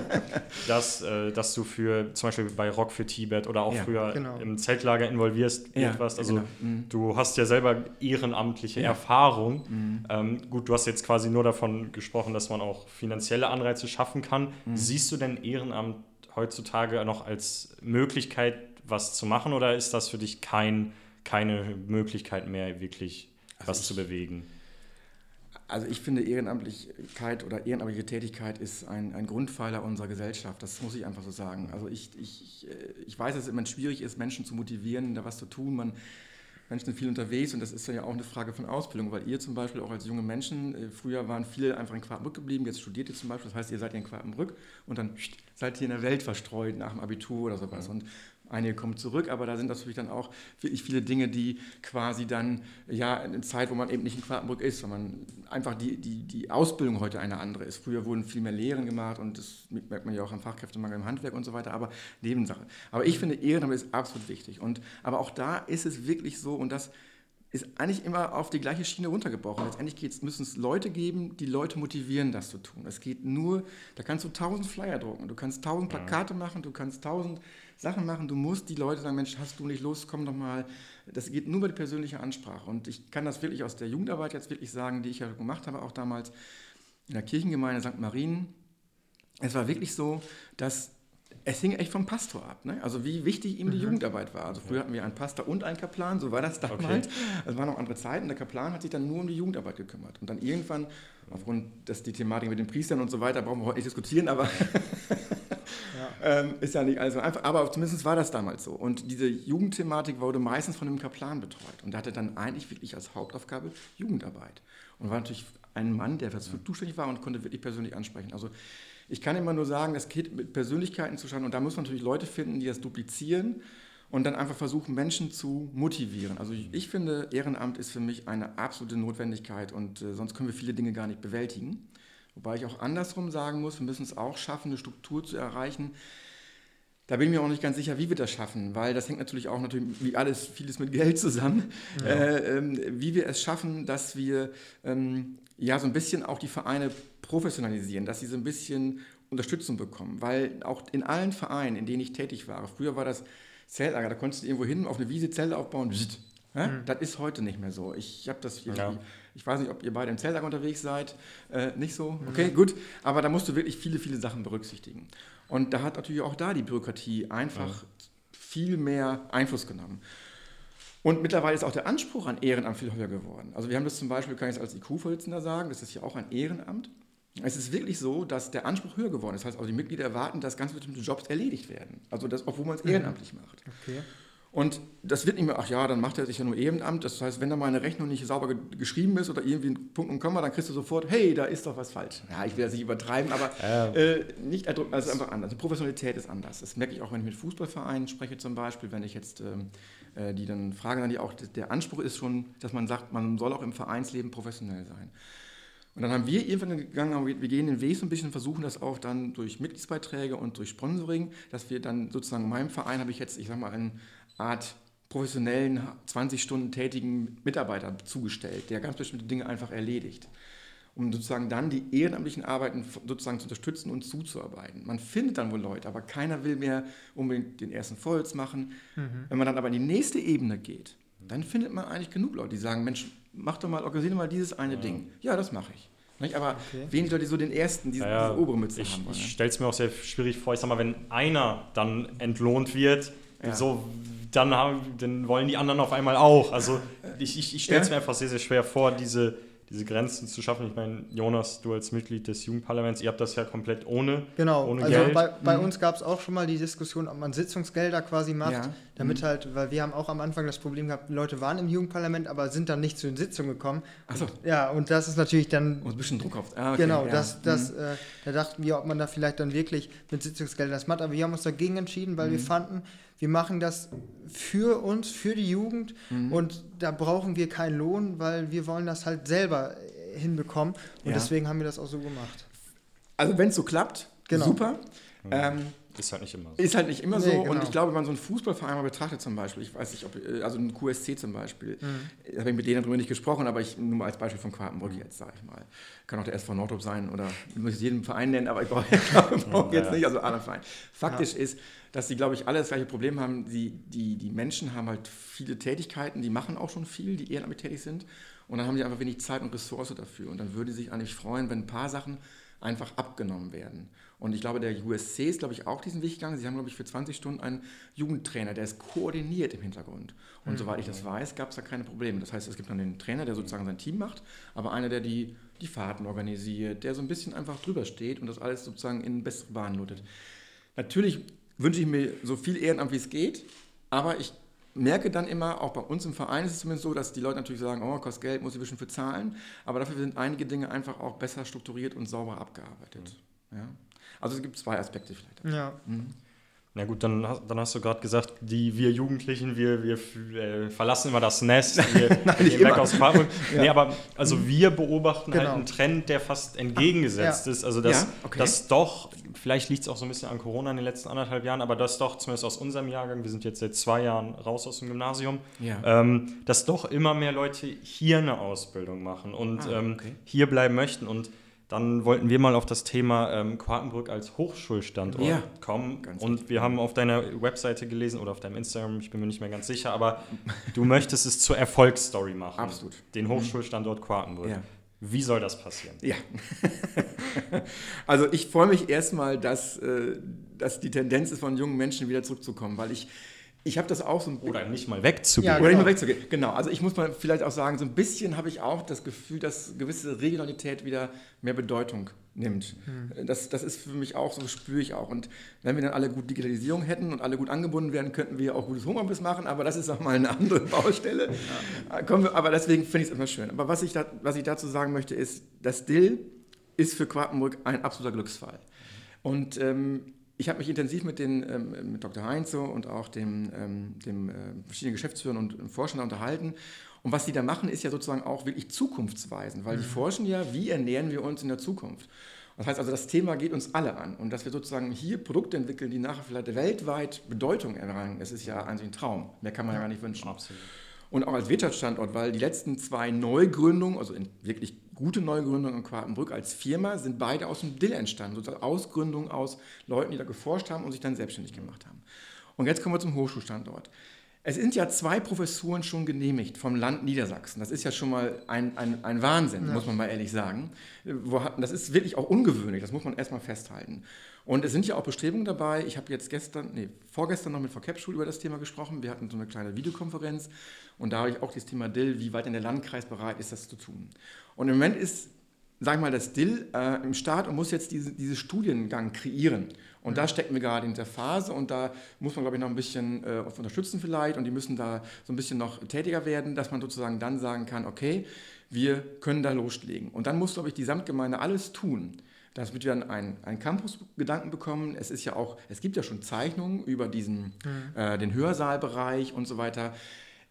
dass, äh, dass du für zum Beispiel bei Rock für Tibet oder auch ja, früher genau. im Zeltlager involvierst ja, etwas. Also genau. mhm. du hast ja selber ehrenamtliche Erfahrung. Mhm. Ähm, gut, du hast jetzt quasi nur davon gesprochen, dass man auch finanzielle Anreize schaffen kann. Mhm. Siehst du denn Ehrenamt heutzutage noch als Möglichkeit, was zu machen, oder ist das für dich kein keine Möglichkeit mehr, wirklich also was ich, zu bewegen. Also ich finde, Ehrenamtlichkeit oder ehrenamtliche Tätigkeit ist ein, ein Grundpfeiler unserer Gesellschaft. Das muss ich einfach so sagen. Also ich, ich, ich weiß, dass es immer schwierig ist, Menschen zu motivieren, da was zu tun. Man, Menschen sind viel unterwegs und das ist ja auch eine Frage von Ausbildung, weil ihr zum Beispiel auch als junge Menschen, äh, früher waren viele einfach in Quartenbrück geblieben, jetzt studiert ihr zum Beispiel, das heißt, ihr seid in Quartenbrück und dann seid ihr in der Welt verstreut nach dem Abitur oder sowas. Und Einige kommen zurück, aber da sind natürlich dann auch wirklich viele Dinge, die quasi dann, ja, in einer Zeit, wo man eben nicht in Quartenbrück ist, weil man einfach die, die, die Ausbildung heute eine andere ist. Früher wurden viel mehr Lehren gemacht und das merkt man ja auch am Fachkräftemangel im Handwerk und so weiter, aber Nebensache. Aber ich finde, Ehrenamt ist absolut wichtig. Und, aber auch da ist es wirklich so, und das ist eigentlich immer auf die gleiche Schiene runtergebrochen. Letztendlich müssen es Leute geben, die Leute motivieren, das zu tun. Es geht nur, da kannst du tausend Flyer drucken, du kannst tausend Plakate machen, du kannst tausend Sachen machen. Du musst die Leute sagen, Mensch, hast du nicht Lust, komm doch mal. Das geht nur über die persönliche Ansprache. Und ich kann das wirklich aus der Jugendarbeit jetzt wirklich sagen, die ich ja gemacht habe, auch damals in der Kirchengemeinde St. Marien. Es war wirklich so, dass es hing echt vom Pastor ab. Ne? Also wie wichtig ihm die mhm. Jugendarbeit war. Also früher hatten wir einen Pastor und einen Kaplan, so war das damals. Okay. Es waren noch andere Zeiten. Der Kaplan hat sich dann nur um die Jugendarbeit gekümmert. Und dann irgendwann, aufgrund, dass die Thematik mit den Priestern und so weiter, brauchen wir heute nicht diskutieren, aber ähm, ist ja nicht alles so einfach, aber zumindest war das damals so. Und diese Jugendthematik wurde meistens von einem Kaplan betreut. Und der hatte dann eigentlich wirklich als Hauptaufgabe Jugendarbeit. Und war natürlich ein Mann, der dafür zuständig war und konnte wirklich persönlich ansprechen. Also ich kann immer nur sagen, das geht mit Persönlichkeiten zu schauen und da muss man natürlich Leute finden, die das duplizieren und dann einfach versuchen, Menschen zu motivieren. Also ich, ich finde, Ehrenamt ist für mich eine absolute Notwendigkeit und äh, sonst können wir viele Dinge gar nicht bewältigen. Wobei ich auch andersrum sagen muss, wir müssen es auch schaffen, eine Struktur zu erreichen. Da bin ich mir auch nicht ganz sicher, wie wir das schaffen, weil das hängt natürlich auch natürlich wie alles vieles mit Geld zusammen. Ja. Äh, äh, wie wir es schaffen, dass wir ähm, ja so ein bisschen auch die Vereine professionalisieren, dass sie so ein bisschen Unterstützung bekommen, weil auch in allen Vereinen, in denen ich tätig war, früher war das Zeltlager, da konntest du irgendwo hin auf eine Wiese Zelte aufbauen, ja? Mhm. Das ist heute nicht mehr so. Ich habe das ja. ich weiß nicht, ob ihr beide im Zeltlager unterwegs seid. Äh, nicht so? Okay, mhm. gut. Aber da musst du wirklich viele, viele Sachen berücksichtigen. Und da hat natürlich auch da die Bürokratie einfach ja. viel mehr Einfluss genommen. Und mittlerweile ist auch der Anspruch an Ehrenamt viel höher geworden. Also wir haben das zum Beispiel, kann ich es als IQ-Vorsitzender sagen, das ist ja auch ein Ehrenamt. Es ist wirklich so, dass der Anspruch höher geworden ist. Das heißt, also die Mitglieder erwarten, dass ganz bestimmte Jobs erledigt werden. Also das, obwohl man es mhm. ehrenamtlich macht. Okay. Und das wird nicht mehr, ach ja, dann macht er sich ja nur Ehrenamt. Das heißt, wenn da mal eine Rechnung nicht sauber ge geschrieben ist oder irgendwie ein Punkt und Komma, dann kriegst du sofort, hey, da ist doch was falsch. Ja, ich will das nicht übertreiben, aber ähm. äh, nicht erdrücken, also einfach anders. Die Professionalität ist anders. Das merke ich auch, wenn ich mit Fußballvereinen spreche zum Beispiel, wenn ich jetzt ähm, äh, die dann fragen, die auch, der Anspruch ist schon, dass man sagt, man soll auch im Vereinsleben professionell sein. Und dann haben wir irgendwann gegangen, wir gehen den Weg so ein bisschen, versuchen das auch dann durch Mitgliedsbeiträge und durch Sponsoring, dass wir dann sozusagen in meinem Verein habe ich jetzt, ich sag mal, eine Art professionellen, 20 Stunden tätigen Mitarbeiter zugestellt, der ganz bestimmte Dinge einfach erledigt um sozusagen dann die ehrenamtlichen Arbeiten sozusagen zu unterstützen und zuzuarbeiten. Man findet dann wohl Leute, aber keiner will mehr unbedingt den ersten Vollholz machen. Mhm. Wenn man dann aber in die nächste Ebene geht, dann findet man eigentlich genug Leute, die sagen, Mensch, mach doch mal, organisiere mal dieses eine ja. Ding. Ja, das mache ich. Nicht? Aber okay. wenig Leute, die so den ersten, diese, ja, diese obere Mütze ich, haben wollen. Ich stelle es mir auch sehr schwierig vor, ich sag mal, wenn einer dann entlohnt wird, ja. so, dann, haben, dann wollen die anderen auf einmal auch. Also ich, ich, ich stelle es mir einfach sehr, sehr schwer vor, diese diese Grenzen zu schaffen. Ich meine, Jonas, du als Mitglied des Jugendparlaments, ihr habt das ja komplett ohne Genau, ohne also Geld. bei, bei mhm. uns gab es auch schon mal die Diskussion, ob man Sitzungsgelder quasi macht, ja. damit mhm. halt, weil wir haben auch am Anfang das Problem gehabt, Leute waren im Jugendparlament, aber sind dann nicht zu den Sitzungen gekommen. Achso. Ja, und das ist natürlich dann... Und ein bisschen Druck auf... Ah, okay, genau, ja. das, das, mhm. äh, da dachten wir, ob man da vielleicht dann wirklich mit Sitzungsgeldern das macht, aber wir haben uns dagegen entschieden, weil wir mhm. fanden, wir machen das für uns, für die Jugend mhm. und da brauchen wir keinen Lohn, weil wir wollen das halt selber äh, hinbekommen und ja. deswegen haben wir das auch so gemacht. Also wenn es so klappt, genau. super. Mhm. Ähm, ist halt nicht immer so. Ist halt nicht immer nee, so. Genau. Und ich glaube, wenn man so einen Fußballverein mal betrachtet zum Beispiel, ich weiß nicht, ob, äh, also ein QSC zum Beispiel, mhm. habe ich mit denen darüber nicht gesprochen, aber ich nur mal als Beispiel von Quartenburg mhm. jetzt, sage ich mal. Kann auch der SV Nordrup sein oder ich muss jeden Verein nennen, aber ich brauche brauch jetzt nicht, also anderen Verein. Faktisch ja. ist, dass sie, glaube ich, alle das gleiche Problem haben. Die, die, die Menschen haben halt viele Tätigkeiten, die machen auch schon viel, die ehrenamtlich tätig sind. Und dann haben sie einfach wenig Zeit und Ressource dafür. Und dann würde sich eigentlich freuen, wenn ein paar Sachen einfach abgenommen werden. Und ich glaube, der USC ist, glaube ich, auch diesen Weg gegangen. Sie haben, glaube ich, für 20 Stunden einen Jugendtrainer, der ist koordiniert im Hintergrund. Und mhm. soweit ich das weiß, gab es da keine Probleme. Das heißt, es gibt dann den Trainer, der sozusagen sein Team macht, aber einer, der die, die Fahrten organisiert, der so ein bisschen einfach drüber steht und das alles sozusagen in bessere Bahnen lotet. Natürlich wünsche ich mir so viel Ehrenamt, wie es geht, aber ich merke dann immer, auch bei uns im Verein ist es zumindest so, dass die Leute natürlich sagen, oh, kostet Geld, muss ich ein bisschen für zahlen, aber dafür sind einige Dinge einfach auch besser strukturiert und sauber abgearbeitet. Mhm. Ja? Also es gibt zwei Aspekte vielleicht. Ja. Mhm. Na gut, dann, dann hast du gerade gesagt, die, wir Jugendlichen, wir, wir äh, verlassen immer das Nest, wir Nein, gehen weg aus dem ja. Nee, aber also wir beobachten halt genau. halt einen Trend, der fast entgegengesetzt ja. ist. Also dass, ja, okay. dass doch, vielleicht liegt es auch so ein bisschen an Corona in den letzten anderthalb Jahren, aber dass doch, zumindest aus unserem Jahrgang, wir sind jetzt seit zwei Jahren raus aus dem Gymnasium, ähm, dass doch immer mehr Leute hier eine Ausbildung machen und ah, ähm, okay. ähm, hier bleiben möchten. Und dann wollten wir mal auf das Thema ähm, Quartenbrück als Hochschulstandort ja, kommen. Und richtig. wir haben auf deiner Webseite gelesen oder auf deinem Instagram, ich bin mir nicht mehr ganz sicher, aber du möchtest es zur Erfolgsstory machen. Absolut. Den Hochschulstandort Quartenbrück. Ja. Wie soll das passieren? Ja. also ich freue mich erstmal, dass, äh, dass die Tendenz ist, von jungen Menschen wieder zurückzukommen, weil ich ich habe das auch so ein Oder nicht mal wegzugehen. Ja, Oder genau. nicht mal wegzugehen. Genau. Also ich muss mal vielleicht auch sagen, so ein bisschen habe ich auch das Gefühl, dass gewisse Regionalität wieder mehr Bedeutung nimmt. Hm. Das, das ist für mich auch so, spüre ich auch. Und wenn wir dann alle gut Digitalisierung hätten und alle gut angebunden wären, könnten wir auch gutes Homeoffice machen, aber das ist auch mal eine andere Baustelle. Ja. Wir, aber deswegen finde ich es immer schön. Aber was ich, da, was ich dazu sagen möchte, ist, das Dill ist für Quakenburg ein absoluter Glücksfall. Und ähm, ich habe mich intensiv mit, den, ähm, mit Dr. Heinze und auch dem, ähm, dem äh, verschiedenen Geschäftsführern und Forschern unterhalten. Und was die da machen, ist ja sozusagen auch wirklich zukunftsweisend, weil mhm. die forschen ja, wie ernähren wir uns in der Zukunft. Das heißt also, das Thema geht uns alle an. Und dass wir sozusagen hier Produkte entwickeln, die nachher vielleicht weltweit Bedeutung erlangen, das ist ja eigentlich ein Traum. Mehr kann man ja gar nicht wünschen. Absolut. Und auch als Wirtschaftsstandort, weil die letzten zwei Neugründungen, also wirklich gute Neugründungen in Quartenbrück als Firma, sind beide aus dem Dill entstanden, sozusagen Ausgründungen aus Leuten, die da geforscht haben und sich dann selbstständig gemacht haben. Und jetzt kommen wir zum Hochschulstandort. Es sind ja zwei Professuren schon genehmigt vom Land Niedersachsen. Das ist ja schon mal ein, ein, ein Wahnsinn, ja. muss man mal ehrlich sagen. Das ist wirklich auch ungewöhnlich, das muss man erstmal festhalten. Und es sind ja auch Bestrebungen dabei. Ich habe jetzt gestern, nee, vorgestern noch mit Frau Kepschul über das Thema gesprochen. Wir hatten so eine kleine Videokonferenz und da habe ich auch das Thema Dill, wie weit in der Landkreis bereit ist, das zu tun. Und im Moment ist, wir mal, das Dill äh, im Start und muss jetzt diese, diese Studiengang kreieren. Und da stecken wir gerade in der Phase und da muss man, glaube ich, noch ein bisschen äh, unterstützen vielleicht und die müssen da so ein bisschen noch tätiger werden, dass man sozusagen dann sagen kann, okay, wir können da loslegen. Und dann muss, glaube ich, die Samtgemeinde alles tun, damit wir dann einen, einen Campus-Gedanken bekommen. Es ist ja auch, es gibt ja schon Zeichnungen über diesen, mhm. äh, den Hörsaalbereich und so weiter.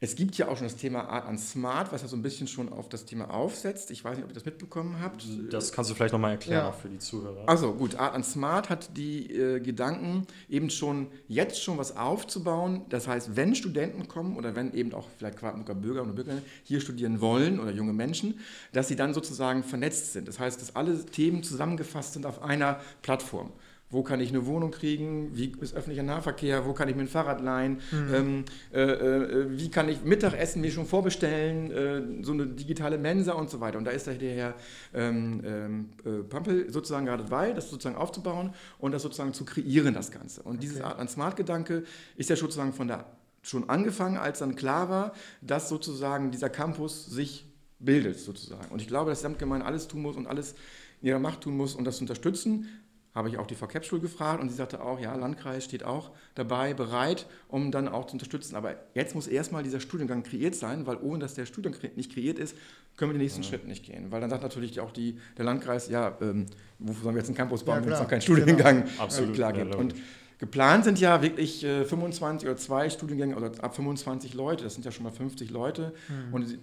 Es gibt ja auch schon das Thema Art an Smart, was ja so ein bisschen schon auf das Thema aufsetzt. Ich weiß nicht, ob ihr das mitbekommen habt. Das kannst du vielleicht nochmal erklären, ja. auch für die Zuhörer. Also gut, Art an Smart hat die äh, Gedanken, eben schon jetzt schon was aufzubauen. Das heißt, wenn Studenten kommen oder wenn eben auch vielleicht Quakenburger Bürger oder Bürger hier studieren wollen oder junge Menschen, dass sie dann sozusagen vernetzt sind. Das heißt, dass alle Themen zusammengefasst sind auf einer Plattform wo kann ich eine Wohnung kriegen, wie ist öffentlicher Nahverkehr, wo kann ich mir ein Fahrrad leihen, mhm. ähm, äh, äh, wie kann ich Mittagessen mir schon vorbestellen, äh, so eine digitale Mensa und so weiter. Und da ist der Herr ähm, ähm, äh, Pampel sozusagen gerade dabei, das sozusagen aufzubauen und das sozusagen zu kreieren, das Ganze. Und okay. diese Art an Smart-Gedanke ist ja sozusagen von der schon angefangen, als dann klar war, dass sozusagen dieser Campus sich bildet sozusagen. Und ich glaube, dass die Samtgemeinde alles tun muss und alles in ihrer Macht tun muss, um das zu unterstützen habe ich auch die VCAP-Schule gefragt und sie sagte auch, ja, Landkreis steht auch dabei, bereit, um dann auch zu unterstützen. Aber jetzt muss erstmal dieser Studiengang kreiert sein, weil ohne dass der Studiengang nicht kreiert ist, können wir den nächsten mhm. Schritt nicht gehen. Weil dann sagt natürlich auch die, der Landkreis, ja, ähm, wofür sollen wir jetzt einen Campus bauen, ja, wenn es noch keinen Studiengang genau. Absolut, klar gibt. Ja, und geplant sind ja wirklich äh, 25 oder zwei Studiengänge, oder ab 25 Leute, das sind ja schon mal 50 Leute. Mhm. Und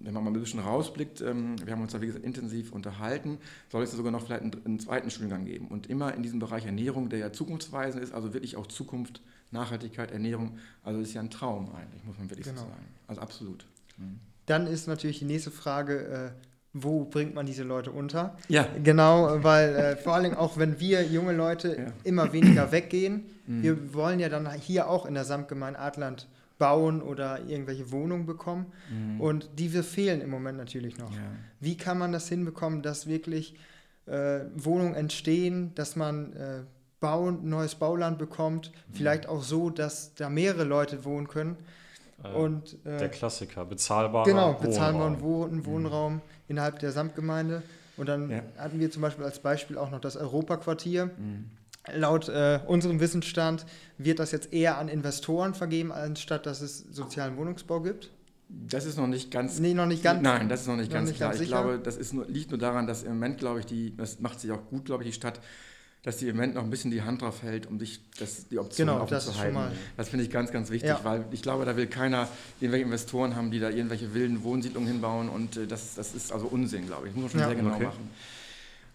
wenn man mal ein bisschen rausblickt, ähm, wir haben uns da wie gesagt intensiv unterhalten, soll es sogar noch vielleicht einen, einen, zweiten Studiengang geben. Und immer in diesem Bereich Ernährung, der ja zukunftsweisend ist, also wirklich auch Zukunft, Nachhaltigkeit, Ernährung, also ist ja ein Traum eigentlich, muss man wirklich genau. so sagen. Also absolut. Mhm. Dann ist natürlich die nächste Frage, äh, wo bringt man diese Leute unter? Ja. Genau, weil äh, vor allem auch wenn wir junge Leute ja. immer weniger weggehen, mhm. wir wollen ja dann hier auch in der Samtgemeinde Adland bauen oder irgendwelche Wohnungen bekommen. Mhm. Und diese fehlen im Moment natürlich noch. Ja. Wie kann man das hinbekommen, dass wirklich äh, Wohnungen entstehen, dass man äh, bauen, neues Bauland bekommt, mhm. vielleicht auch so, dass da mehrere Leute wohnen können. Äh, und, äh, der Klassiker, bezahlbarer genau, bezahlbaren Wohnraum, Wohnraum mhm. innerhalb der Samtgemeinde. Und dann ja. hatten wir zum Beispiel als Beispiel auch noch das Europaquartier. Mhm. Laut äh, unserem Wissensstand wird das jetzt eher an Investoren vergeben, anstatt dass es sozialen Wohnungsbau gibt. Das ist noch nicht ganz. Nee, noch nicht ganz. Nein, das ist noch nicht noch ganz nicht klar. Ganz ich glaube, das ist nur, liegt nur daran, dass im Moment, glaube ich, die, das macht sich auch gut, glaube ich, die Stadt, dass die im Moment noch ein bisschen die Hand drauf hält, um sich das, die Option genau, offen zu halten. Das finde ich ganz, ganz wichtig, ja. weil ich glaube, da will keiner irgendwelche Investoren haben, die da irgendwelche wilden Wohnsiedlungen hinbauen und äh, das, das ist also Unsinn, glaube ich. Das muss man schon ja, sehr genau okay. machen.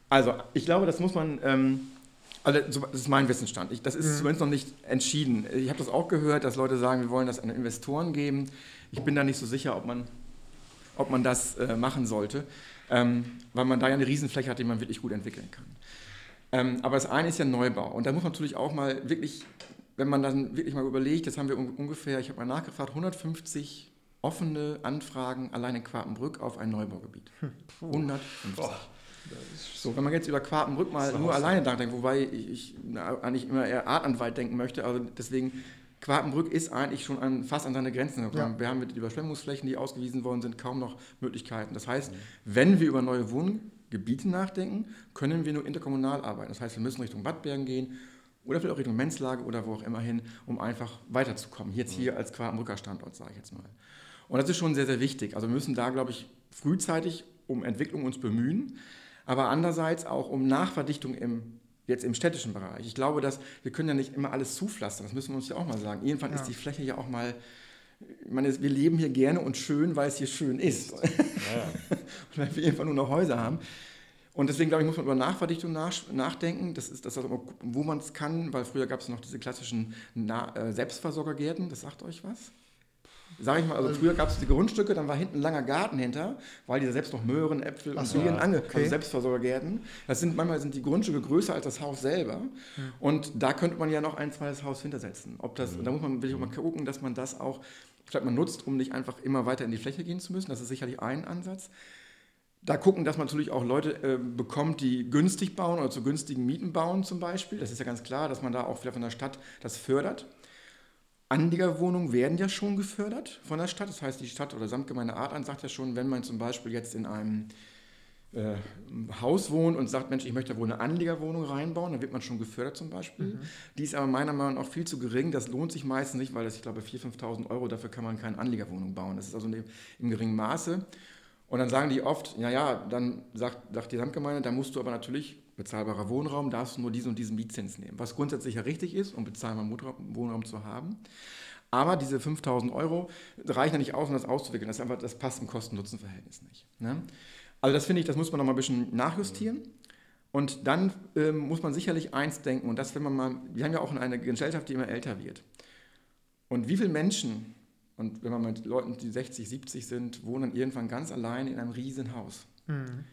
Also, ich glaube, das muss man. Ähm, also das ist mein Wissensstand. Ich, das ist mhm. zumindest noch nicht entschieden. Ich habe das auch gehört, dass Leute sagen, wir wollen das an Investoren geben. Ich bin da nicht so sicher, ob man, ob man das äh, machen sollte, ähm, weil man da ja eine Riesenfläche hat, die man wirklich gut entwickeln kann. Ähm, aber das eine ist ja Neubau. Und da muss man natürlich auch mal wirklich, wenn man dann wirklich mal überlegt, jetzt haben wir ungefähr, ich habe mal nachgefragt, 150 offene Anfragen allein in Quapenbrück auf ein Neubaugebiet. 150. Boah. So, wenn man jetzt über Quapenbrück mal nur alleine nachdenkt, wobei ich, ich eigentlich immer eher Artanwald denken möchte, also deswegen, Quapenbrück ist eigentlich schon an, fast an seine Grenzen gekommen. Ja. Wir haben mit den Überschwemmungsflächen, die ausgewiesen worden sind, kaum noch Möglichkeiten. Das heißt, mhm. wenn wir über neue Wohngebiete nachdenken, können wir nur interkommunal arbeiten. Das heißt, wir müssen Richtung Wattbergen gehen oder vielleicht auch Richtung Menzlage oder wo auch immer hin, um einfach weiterzukommen. Jetzt hier als Quapenbrücker Standort, sage ich jetzt mal. Und das ist schon sehr, sehr wichtig. Also wir müssen da, glaube ich, frühzeitig um Entwicklung uns bemühen aber andererseits auch um Nachverdichtung im, jetzt im städtischen Bereich. Ich glaube, dass wir können ja nicht immer alles zupflastern, das müssen wir uns ja auch mal sagen. Irgendwann ja. ist die Fläche ja auch mal, ich meine, wir leben hier gerne und schön, weil es hier schön ist. Ja. und weil wir irgendwann nur noch Häuser haben. Und deswegen, glaube ich, muss man über Nachverdichtung nachdenken. Das ist das, wo man es kann, weil früher gab es noch diese klassischen äh, Selbstversorgergärten. Das sagt euch was? Sage ich mal, also früher gab es die Grundstücke, dann war hinten ein langer Garten hinter, weil die selbst noch Möhren, Äpfel und Birnen ange, okay. also Selbstversorgergärten. Das sind manchmal sind die Grundstücke größer als das Haus selber. Mhm. Und da könnte man ja noch ein zweites Haus hintersetzen. Ob das, mhm. da muss man will ich auch mal gucken, dass man das auch vielleicht mal nutzt, um nicht einfach immer weiter in die Fläche gehen zu müssen. Das ist sicherlich ein Ansatz. Da gucken, dass man natürlich auch Leute äh, bekommt, die günstig bauen oder zu günstigen Mieten bauen zum Beispiel. Das ist ja ganz klar, dass man da auch vielleicht von der Stadt das fördert. Anliegerwohnungen werden ja schon gefördert von der Stadt. Das heißt, die Stadt oder Samtgemeinde Adern sagt ja schon, wenn man zum Beispiel jetzt in einem äh, Haus wohnt und sagt, Mensch, ich möchte da wohl eine Anliegerwohnung reinbauen, dann wird man schon gefördert zum Beispiel. Mhm. Die ist aber meiner Meinung nach viel zu gering. Das lohnt sich meistens nicht, weil das, ich glaube, 4.000, 5.000 Euro, dafür kann man keine Anliegerwohnung bauen. Das ist also im geringen Maße. Und dann sagen die oft, ja, ja, dann sagt, sagt die Samtgemeinde, da musst du aber natürlich bezahlbarer Wohnraum, darfst du nur diesen und diesen Mietzins nehmen. Was grundsätzlich ja richtig ist, um bezahlbaren Wohnraum zu haben. Aber diese 5000 Euro reichen ja nicht aus, um das auszuwickeln. Das, einfach, das passt im Kosten-Nutzen-Verhältnis nicht. Ne? Also das finde ich, das muss man noch mal ein bisschen nachjustieren. Und dann ähm, muss man sicherlich eins denken, und das, wenn man mal, wir haben ja auch eine Gesellschaft, die immer älter wird. Und wie viele Menschen, und wenn man mit Leuten, die 60, 70 sind, wohnen irgendwann ganz allein in einem riesen Haus. Mhm.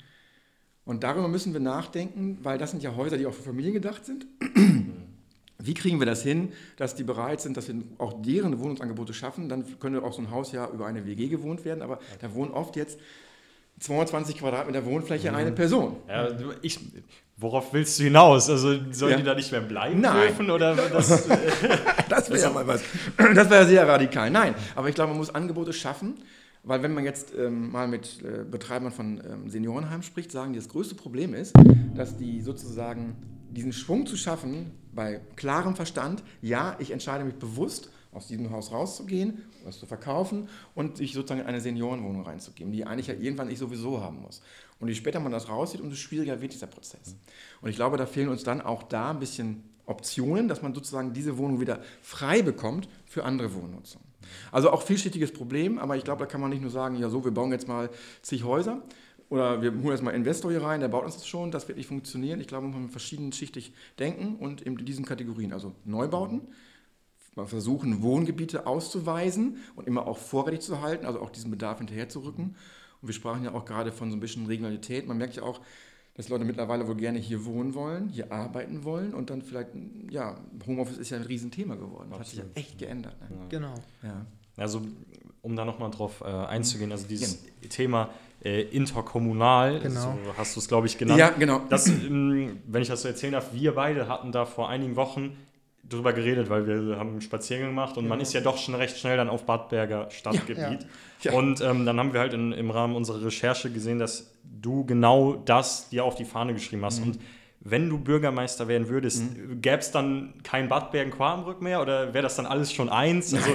Und darüber müssen wir nachdenken, weil das sind ja Häuser, die auch für Familien gedacht sind. Wie kriegen wir das hin, dass die bereit sind, dass wir auch deren Wohnungsangebote schaffen? Dann könnte auch so ein Haus ja über eine WG gewohnt werden, aber da wohnen oft jetzt 220 Quadratmeter Wohnfläche mhm. eine Person. Ja, ich, worauf willst du hinaus? Also sollen ja. die da nicht mehr bleiben Nein. dürfen? Oder das das wäre ja mal was. Das wäre sehr radikal. Nein, aber ich glaube, man muss Angebote schaffen, weil wenn man jetzt ähm, mal mit äh, Betreibern von ähm, Seniorenheimen spricht, sagen die, das größte Problem ist, dass die sozusagen diesen Schwung zu schaffen, bei klarem Verstand, ja, ich entscheide mich bewusst, aus diesem Haus rauszugehen, was zu verkaufen und sich sozusagen in eine Seniorenwohnung reinzugeben, die eigentlich ja irgendwann ich sowieso haben muss. Und je später man das rauszieht, umso schwieriger wird dieser Prozess. Und ich glaube, da fehlen uns dann auch da ein bisschen Optionen, dass man sozusagen diese Wohnung wieder frei bekommt für andere Wohnnutzung. Also auch vielschichtiges Problem, aber ich glaube, da kann man nicht nur sagen, ja so, wir bauen jetzt mal zig Häuser, oder wir holen jetzt mal Investor hier rein, der baut uns das schon, das wird nicht funktionieren. Ich glaube, man muss verschiedenschichtig denken und in diesen Kategorien, also Neubauten, mal versuchen, Wohngebiete auszuweisen und immer auch vorrätig zu halten, also auch diesen Bedarf hinterherzurücken. Und wir sprachen ja auch gerade von so ein bisschen Regionalität. Man merkt ja auch, dass Leute mittlerweile wohl gerne hier wohnen wollen, hier arbeiten wollen und dann vielleicht, ja, Homeoffice ist ja ein Riesenthema geworden. Das hat sich ja echt geändert. Ne? Ja. Genau. Ja. Also, um da nochmal drauf äh, einzugehen, also dieses ja. Thema äh, interkommunal, genau. so hast du es, glaube ich, genannt. Ja, genau. Das, ähm, wenn ich das so erzählen darf, wir beide hatten da vor einigen Wochen drüber geredet, weil wir haben einen Spaziergang gemacht und genau. man ist ja doch schon recht schnell dann auf Badberger Stadtgebiet. Ja, ja. Ja. Und ähm, dann haben wir halt in, im Rahmen unserer Recherche gesehen, dass du genau das dir auf die Fahne geschrieben hast. Mhm. Und wenn du Bürgermeister werden würdest, mhm. gäbe es dann kein Bad Bergen-Quarenbrück mehr oder wäre das dann alles schon eins? Also,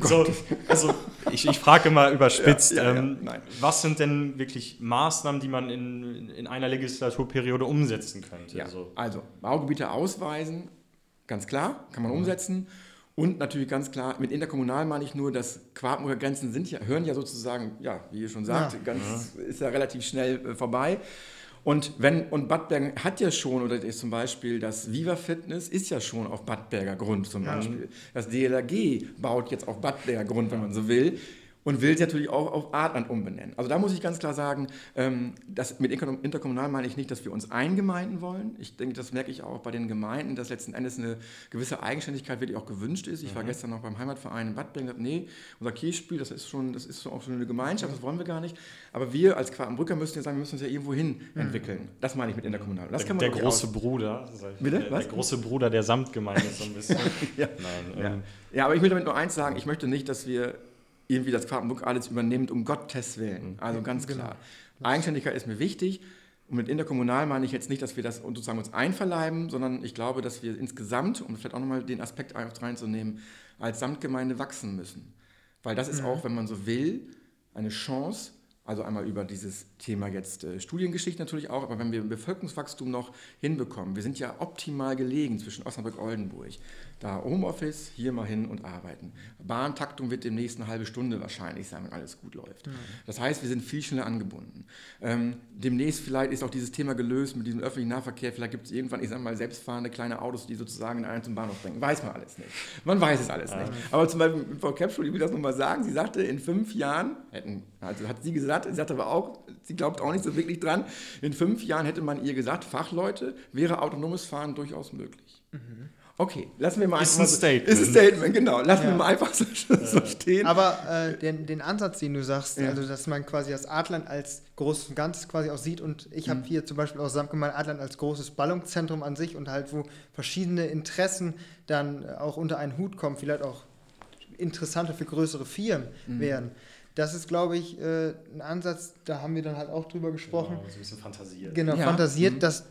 so, also ich, ich frage mal überspitzt, ja, ja, ja, ähm, was sind denn wirklich Maßnahmen, die man in, in einer Legislaturperiode umsetzen könnte? Also, also Baugebiete ausweisen, ganz klar, kann man mhm. umsetzen. Und natürlich ganz klar, mit interkommunal meine ich nur, dass Quartenbrücker Grenzen sind ja, hören ja sozusagen, ja, wie ihr schon sagt, ganz, ist ja relativ schnell äh, vorbei. Und, wenn, und Bad Bergen hat ja schon, oder ist zum Beispiel das Viva Fitness ist ja schon auf Bad Berger Grund zum Beispiel. Das DLRG baut jetzt auf Bad Berger Grund, wenn man so will und will sie natürlich auch auf Artland umbenennen. Also da muss ich ganz klar sagen, ähm, das mit interkommunal meine ich nicht, dass wir uns eingemeinden wollen. Ich denke, das merke ich auch bei den Gemeinden, dass letzten Endes eine gewisse Eigenständigkeit wirklich auch gewünscht ist. Ich mhm. war gestern noch beim Heimatverein in Bad Bergen und gesagt, nee, unser Kirchspiel, das ist schon, das ist auch schon eine Gemeinschaft, das wollen wir gar nicht. Aber wir als Quakenbrücker müssen ja sagen, wir müssen uns ja irgendwo hin mhm. entwickeln. Das meine ich mit interkommunal. Das der, der große aus. Bruder, Bitte? Der, der, große Bruder der Samtgemeinde so ein bisschen. ja. Nein, ja. Ähm. ja, aber ich will damit nur eins sagen, ich möchte nicht, dass wir irgendwie das Quakenbuch alles übernimmt, um Gottes Willen. Mhm. Also ganz genau. klar. Genau. Eigenständigkeit ist mir wichtig. Und mit interkommunal meine ich jetzt nicht, dass wir das sozusagen uns einverleiben, sondern ich glaube, dass wir insgesamt, um vielleicht auch nochmal den Aspekt reinzunehmen, als Samtgemeinde wachsen müssen. Weil das ist mhm. auch, wenn man so will, eine Chance, also einmal über dieses Thema jetzt äh, Studiengeschichte natürlich auch, aber wenn wir Bevölkerungswachstum noch hinbekommen, wir sind ja optimal gelegen zwischen Osnabrück und Oldenburg. Da Homeoffice, hier mal hin und arbeiten. Bahntaktung wird demnächst eine halbe Stunde wahrscheinlich sein, wenn alles gut läuft. Mhm. Das heißt, wir sind viel schneller angebunden. Ähm, demnächst vielleicht ist auch dieses Thema gelöst mit diesem öffentlichen Nahverkehr. Vielleicht gibt es irgendwann, ich sage mal, selbstfahrende kleine Autos, die sozusagen einen zum Bahnhof bringen. Weiß man alles nicht. Man weiß es alles ja. nicht. Aber zum Beispiel Frau Kepschul, ich will das nochmal sagen, sie sagte, in fünf Jahren, hätten, also hat sie gesagt, sie sagte aber auch, sie glaubt auch nicht so wirklich dran, in fünf Jahren hätte man ihr gesagt, Fachleute, wäre autonomes Fahren durchaus möglich. Mhm. Okay, lassen wir mal ist einfach. Ein Statement. Ist ein Statement, genau. Lassen ja. wir mal einfach so, so stehen. Aber äh, den, den, Ansatz, den du sagst, ja. also dass man quasi das Adland als großes und Ganzes quasi auch sieht und ich mhm. habe hier zum Beispiel auch Samtgemeinde Adland als großes Ballungszentrum an sich und halt, wo verschiedene Interessen dann auch unter einen Hut kommen, vielleicht auch interessanter für größere Firmen mhm. werden. Das ist, glaube ich, äh, ein Ansatz, da haben wir dann halt auch drüber gesprochen. Genau, so ein bisschen fantasiert. Genau, ja. fantasiert, mhm. dass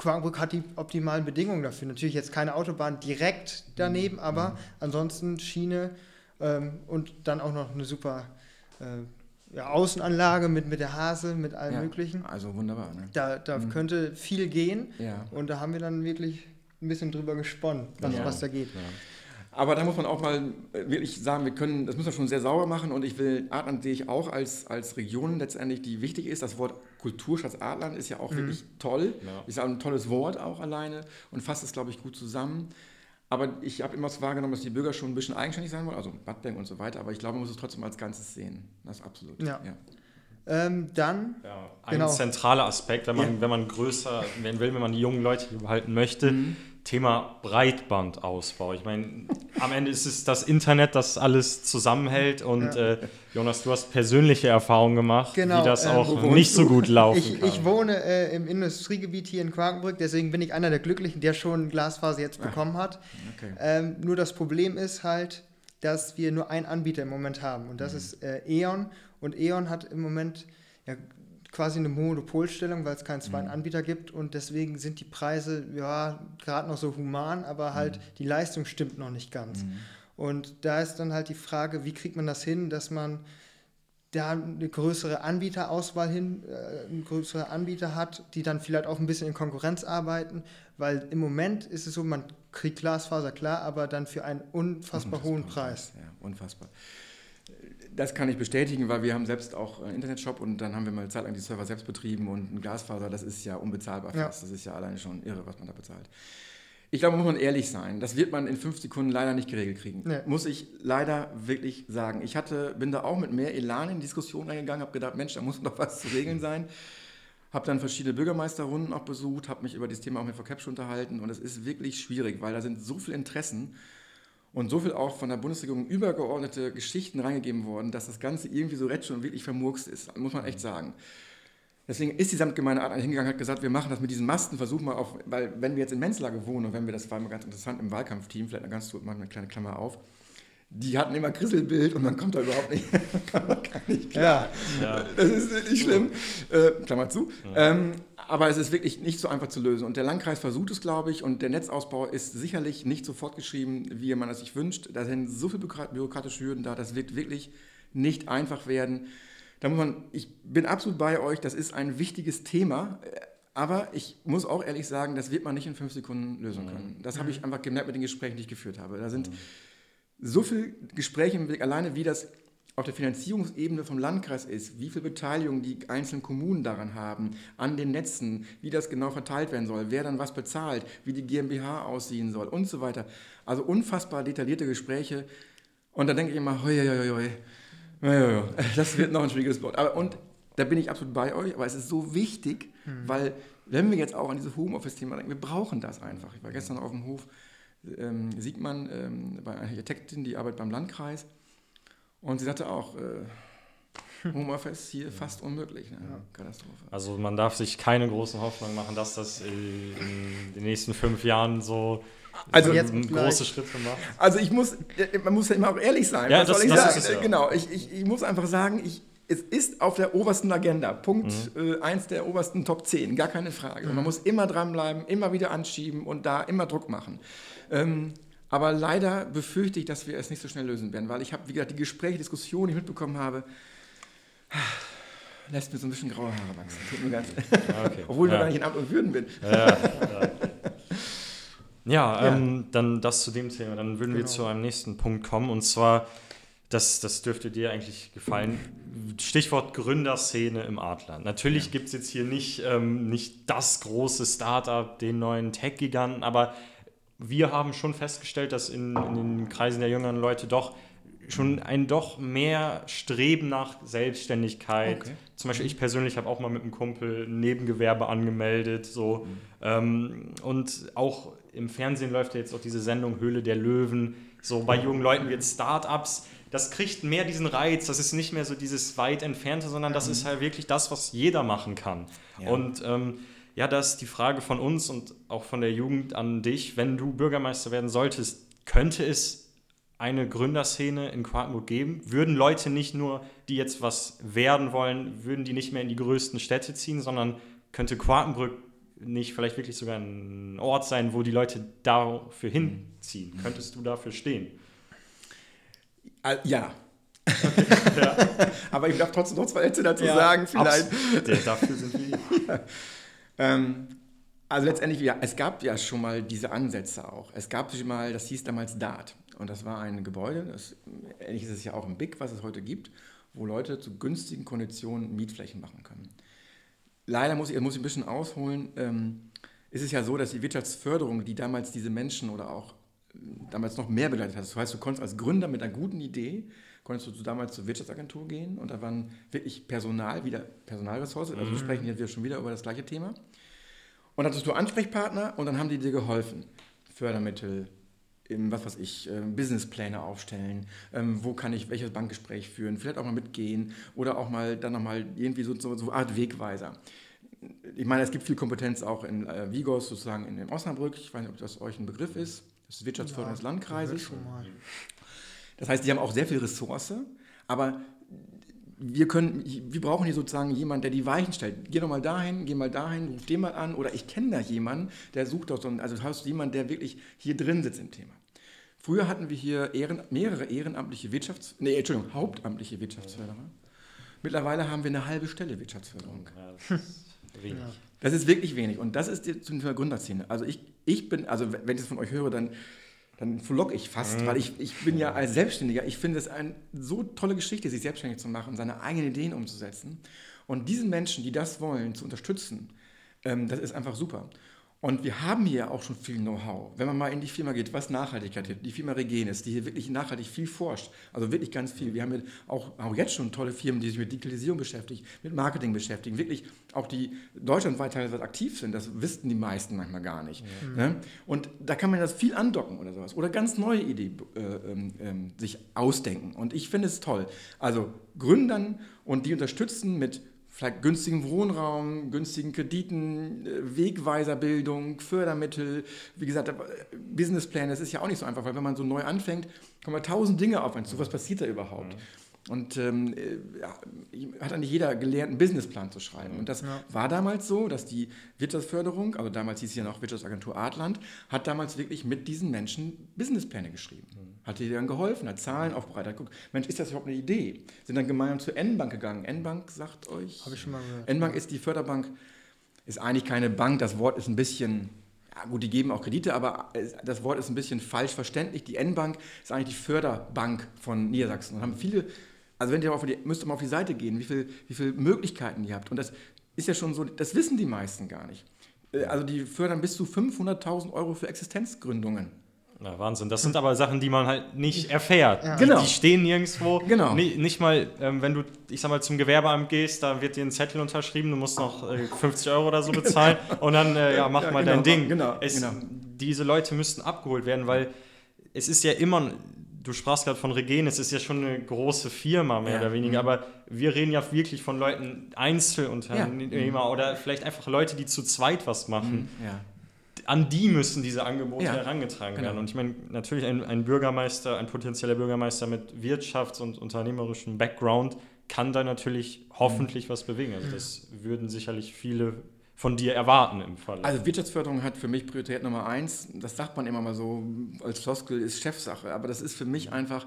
Quakenbrück hat die optimalen Bedingungen dafür. Natürlich jetzt keine Autobahn direkt daneben, mhm. aber mhm. ansonsten Schiene ähm, und dann auch noch eine super äh, ja, Außenanlage mit, mit der Hase, mit allem ja, Möglichen. Also wunderbar. Ne? Da, da mhm. könnte viel gehen ja. und da haben wir dann wirklich ein bisschen drüber gesponnen, was, was da geht. Aber da muss man auch mal wirklich sagen, wir können, das müssen wir schon sehr sauber machen und ich will, Adland sehe ich auch als, als Region letztendlich, die wichtig ist. Das Wort Kulturschatz Adland ist ja auch mhm. wirklich toll. Ja. Ist ein tolles Wort auch alleine und fasst es, glaube ich, gut zusammen. Aber ich habe immer so wahrgenommen, dass die Bürger schon ein bisschen eigenständig sein wollen, also Badbank und so weiter. Aber ich glaube, man muss es trotzdem als Ganzes sehen. Das ist absolut. Ja. ja. Ähm, dann. Ja, ein genau. zentraler Aspekt, wenn man, ja. wenn man größer werden will, wenn man die jungen Leute behalten möchte, mhm. Thema Breitbandausbau. Ich meine, am Ende ist es das Internet, das alles zusammenhält und ja. äh, Jonas, du hast persönliche Erfahrungen gemacht, genau, wie das ähm, auch nicht so gut laufen ich, kann. Ich wohne äh, im Industriegebiet hier in Quakenbrück, deswegen bin ich einer der Glücklichen, der schon Glasfaser jetzt ah, bekommen hat. Okay. Ähm, nur das Problem ist halt, dass wir nur einen Anbieter im Moment haben und das mhm. ist äh, E.ON und E.ON hat im Moment ja, quasi eine Monopolstellung, weil es keinen zweiten mhm. Anbieter gibt und deswegen sind die Preise ja gerade noch so human, aber halt mhm. die Leistung stimmt noch nicht ganz. Mhm. Und da ist dann halt die Frage, wie kriegt man das hin, dass man da eine größere Anbieterauswahl hin, äh, eine größere Anbieter hat, die dann vielleicht auch ein bisschen in Konkurrenz arbeiten, weil im Moment ist es so, man kriegt Glasfaser klar, aber dann für einen unfassbar, unfassbar hohen Preis. Ja, unfassbar. Das kann ich bestätigen, weil wir haben selbst auch einen Internetshop und dann haben wir mal eine Zeit lang die Server selbst betrieben und ein Glasfaser, das ist ja unbezahlbar fast. Ja. Das ist ja alleine schon irre, was man da bezahlt. Ich glaube, muss man ehrlich sein. Das wird man in fünf Sekunden leider nicht geregelt kriegen. Nee. Muss ich leider wirklich sagen. Ich hatte, bin da auch mit mehr Elan in die Diskussion reingegangen, habe gedacht, Mensch, da muss doch was zu regeln sein. Habe dann verschiedene Bürgermeisterrunden auch besucht, habe mich über das Thema auch mit Frau Kepsch unterhalten und es ist wirklich schwierig, weil da sind so viele Interessen und so viel auch von der Bundesregierung übergeordnete Geschichten reingegeben worden, dass das Ganze irgendwie so retsch und wirklich vermurkst ist, muss man echt sagen. Deswegen ist die Samtgemeinde hingegangen und hat gesagt, wir machen das mit diesen Masten, versuchen mal auf, weil wenn wir jetzt in Menzlage wohnen und wenn wir, das war immer ganz interessant im Wahlkampfteam, vielleicht eine ganz mal eine kleine Klammer auf, die hatten immer Krisselbild und man kommt da überhaupt nicht, kann man gar nicht klar. Ja, ja. Das ist wirklich schlimm. Äh, Klammer zu. Ja. Ähm, aber es ist wirklich nicht so einfach zu lösen. Und der Landkreis versucht es, glaube ich, und der Netzausbau ist sicherlich nicht so fortgeschrieben, wie man es sich wünscht. Da sind so viele bürokratische Hürden da, das wird wirklich nicht einfach werden. Da muss man, ich bin absolut bei euch, das ist ein wichtiges Thema. Aber ich muss auch ehrlich sagen, das wird man nicht in fünf Sekunden lösen können. Das habe ich mhm. einfach gemerkt mit den Gesprächen, die ich geführt habe. Da sind mhm so viele Gespräche im Blick, alleine wie das auf der Finanzierungsebene vom Landkreis ist, wie viel Beteiligung die einzelnen Kommunen daran haben, an den Netzen, wie das genau verteilt werden soll, wer dann was bezahlt, wie die GmbH aussehen soll und so weiter. Also unfassbar detaillierte Gespräche. Und da denke ich immer, hoi, hoi, hoi, hoi. das wird noch ein schwieriges Wort. Aber, und da bin ich absolut bei euch, aber es ist so wichtig, mhm. weil wenn wir jetzt auch an dieses Homeoffice-Thema denken, wir brauchen das einfach. Ich war gestern auf dem Hof ähm, Siegmann ähm, bei einer Architektin, die arbeitet beim Landkreis. Und sie sagte auch, äh, Homeoffice hier fast unmöglich. Ne? Ja. Katastrophe. Also man darf sich keine großen Hoffnungen machen, dass das in den nächsten fünf Jahren so also jetzt große Schritte macht. Also ich muss, man muss ja immer auch ehrlich sein. Ja, Was das, soll ich sagen? Es, ja. Genau, ich, ich, ich muss einfach sagen, ich, es ist auf der obersten Agenda. Punkt mhm. äh, der obersten Top 10, gar keine Frage. Und man mhm. muss immer dranbleiben, immer wieder anschieben und da immer Druck machen. Ähm, aber leider befürchte ich, dass wir es nicht so schnell lösen werden, weil ich habe, wie gesagt, die Gespräche, Diskussionen, die ich mitbekommen habe, lässt mir so ein bisschen graue Haare wachsen. Tut mir ganz ah, okay. Obwohl ich ja. gar nicht in Amt und Würden bin. Ja, ja. ja ähm, dann das zu dem Thema. Dann würden genau. wir zu einem nächsten Punkt kommen und zwar, das, das dürfte dir eigentlich gefallen, Stichwort Gründerszene im Adler. Natürlich ja. gibt es jetzt hier nicht, ähm, nicht das große Startup, den neuen Tech-Giganten, aber wir haben schon festgestellt, dass in, in, den Kreisen der jüngeren Leute doch schon ein doch mehr Streben nach Selbstständigkeit. Okay. Zum Beispiel ich persönlich habe auch mal mit einem Kumpel ein Nebengewerbe angemeldet. So. Mhm. Ähm, und auch im Fernsehen läuft ja jetzt auch diese Sendung Höhle der Löwen. So bei jungen Leuten wird Startups. Das kriegt mehr diesen Reiz. Das ist nicht mehr so dieses weit entfernte, sondern das mhm. ist halt wirklich das, was jeder machen kann. Ja. Und ähm, ja, das ist die Frage von uns und auch von der Jugend an dich. Wenn du Bürgermeister werden solltest, könnte es eine Gründerszene in Quakenburg geben? Würden Leute nicht nur, die jetzt was werden wollen, würden die nicht mehr in die größten Städte ziehen, sondern könnte Quakenbrück nicht vielleicht wirklich sogar ein Ort sein, wo die Leute dafür hinziehen? Mhm. Könntest du dafür stehen? Äh, ja. Okay, ja. Aber ich darf trotzdem noch zwei Sätze dazu ja, sagen, vielleicht. Dafür sind wir. ja. Ähm, also letztendlich, ja, es gab ja schon mal diese Ansätze auch. Es gab schon mal, das hieß damals DART. Und das war ein Gebäude, das, ähnlich ist es ja auch im BIC, was es heute gibt, wo Leute zu günstigen Konditionen Mietflächen machen können. Leider muss ich, muss ich ein bisschen ausholen. Ähm, ist es ja so, dass die Wirtschaftsförderung, die damals diese Menschen oder auch äh, damals noch mehr begleitet hat, das heißt, du konntest als Gründer mit einer guten Idee, konntest du damals zur Wirtschaftsagentur gehen und da waren wirklich Personal, wieder Personalressourcen, also wir mhm. sprechen jetzt schon wieder über das gleiche Thema. Und dann hattest du Ansprechpartner und dann haben die dir geholfen. Fördermittel, im, was weiß ich, äh, Businesspläne aufstellen, ähm, wo kann ich welches Bankgespräch führen, vielleicht auch mal mitgehen oder auch mal dann nochmal irgendwie so, so, so eine Art Wegweiser ich meine, es gibt viel Kompetenz auch in äh, Vigos, sozusagen in Osnabrück. Ich weiß nicht, ob das euch ein Begriff ist. Das ist Wirtschaftsförderung ja, des Landkreises. Das heißt, die haben auch sehr viel Ressource, aber wir können, wir brauchen hier sozusagen jemanden, der die Weichen stellt. Geh doch mal dahin, geh mal dahin, ruf den mal an oder ich kenne da jemanden, der sucht doch so einen, also hast du jemanden, der wirklich hier drin sitzt im Thema. Früher hatten wir hier Ehren, mehrere ehrenamtliche Wirtschafts-, nee, Entschuldigung, hauptamtliche Wirtschaftsförderer. Mittlerweile haben wir eine halbe Stelle Wirtschaftsförderung. Ja, Wenig. Ja. Das ist wirklich wenig. Und das ist die, zum Gründerszene. Also ich, ich bin, also wenn ich es von euch höre, dann, dann frohlock ich fast, mhm. weil ich, ich bin ja als Selbstständiger, ich finde es eine so tolle Geschichte, sich selbstständig zu machen, seine eigenen Ideen umzusetzen. Und diesen Menschen, die das wollen, zu unterstützen, ähm, das ist einfach super. Und wir haben hier auch schon viel Know-how. Wenn man mal in die Firma geht, was Nachhaltigkeit ist, die Firma Regenis, die hier wirklich nachhaltig viel forscht, also wirklich ganz viel. Wir haben hier auch, auch jetzt schon tolle Firmen, die sich mit Digitalisierung beschäftigen, mit Marketing beschäftigen, wirklich auch die deutschlandweit teilweise aktiv sind. Das wüssten die meisten manchmal gar nicht. Mhm. Ne? Und da kann man das viel andocken oder sowas. Oder ganz neue Ideen äh, äh, sich ausdenken. Und ich finde es toll. Also Gründern und die unterstützen mit vielleicht günstigen Wohnraum, günstigen Krediten, äh, Wegweiserbildung, Fördermittel, wie gesagt, Businesspläne, das ist ja auch nicht so einfach, weil wenn man so neu anfängt, kommen ja tausend Dinge auf einen zu. Was passiert da überhaupt? Mhm. Und ähm, äh, ja, hat nicht jeder gelernt, einen Businessplan zu schreiben. Und das ja. war damals so, dass die Wirtschaftsförderung, also damals hieß es ja noch Wirtschaftsagentur Artland, hat damals wirklich mit diesen Menschen Businesspläne geschrieben. Mhm. Hat dir dann geholfen, hat Zahlen aufbereitet, guck, Mensch, ist das überhaupt eine Idee? Sind dann gemeinsam zur N-Bank gegangen. N-Bank sagt euch. Habe ich schon mal gehört. N-Bank ist die Förderbank, ist eigentlich keine Bank, das Wort ist ein bisschen ja gut, die geben auch Kredite, aber das Wort ist ein bisschen falsch verständlich. Die N-Bank ist eigentlich die Förderbank von Niedersachsen und haben viele also wenn ihr auf die, müsst ihr mal auf die Seite gehen, wie viele wie viel Möglichkeiten ihr habt. Und das ist ja schon so, das wissen die meisten gar nicht. Äh, also die fördern bis zu 500.000 Euro für Existenzgründungen. Na, Wahnsinn. Das sind aber Sachen, die man halt nicht erfährt. Ja. Genau. Die stehen nirgendwo. Genau. Nicht, nicht mal, ähm, wenn du, ich sag mal, zum Gewerbeamt gehst, da wird dir ein Zettel unterschrieben, du musst noch äh, 50 Euro oder so bezahlen genau. und dann, äh, ja, mach ja, mal genau, dein Ding. Genau, es, genau. Diese Leute müssten abgeholt werden, weil es ist ja immer, du sprachst gerade von Regen, es ist ja schon eine große Firma, mehr ja. oder weniger, mhm. aber wir reden ja wirklich von Leuten, Einzelunternehmer ja. oder vielleicht einfach Leute, die zu zweit was machen. Mhm. Ja. An die müssen diese Angebote herangetragen genau. werden. Und ich meine, natürlich ein, ein, Bürgermeister, ein potenzieller Bürgermeister mit wirtschafts- und unternehmerischem Background kann da natürlich hoffentlich mhm. was bewegen. Also das würden sicherlich viele von dir erwarten im Fall. Also Wirtschaftsförderung hat für mich Priorität Nummer eins. Das sagt man immer mal so als Floskel, ist Chefsache. Aber das ist für mich einfach,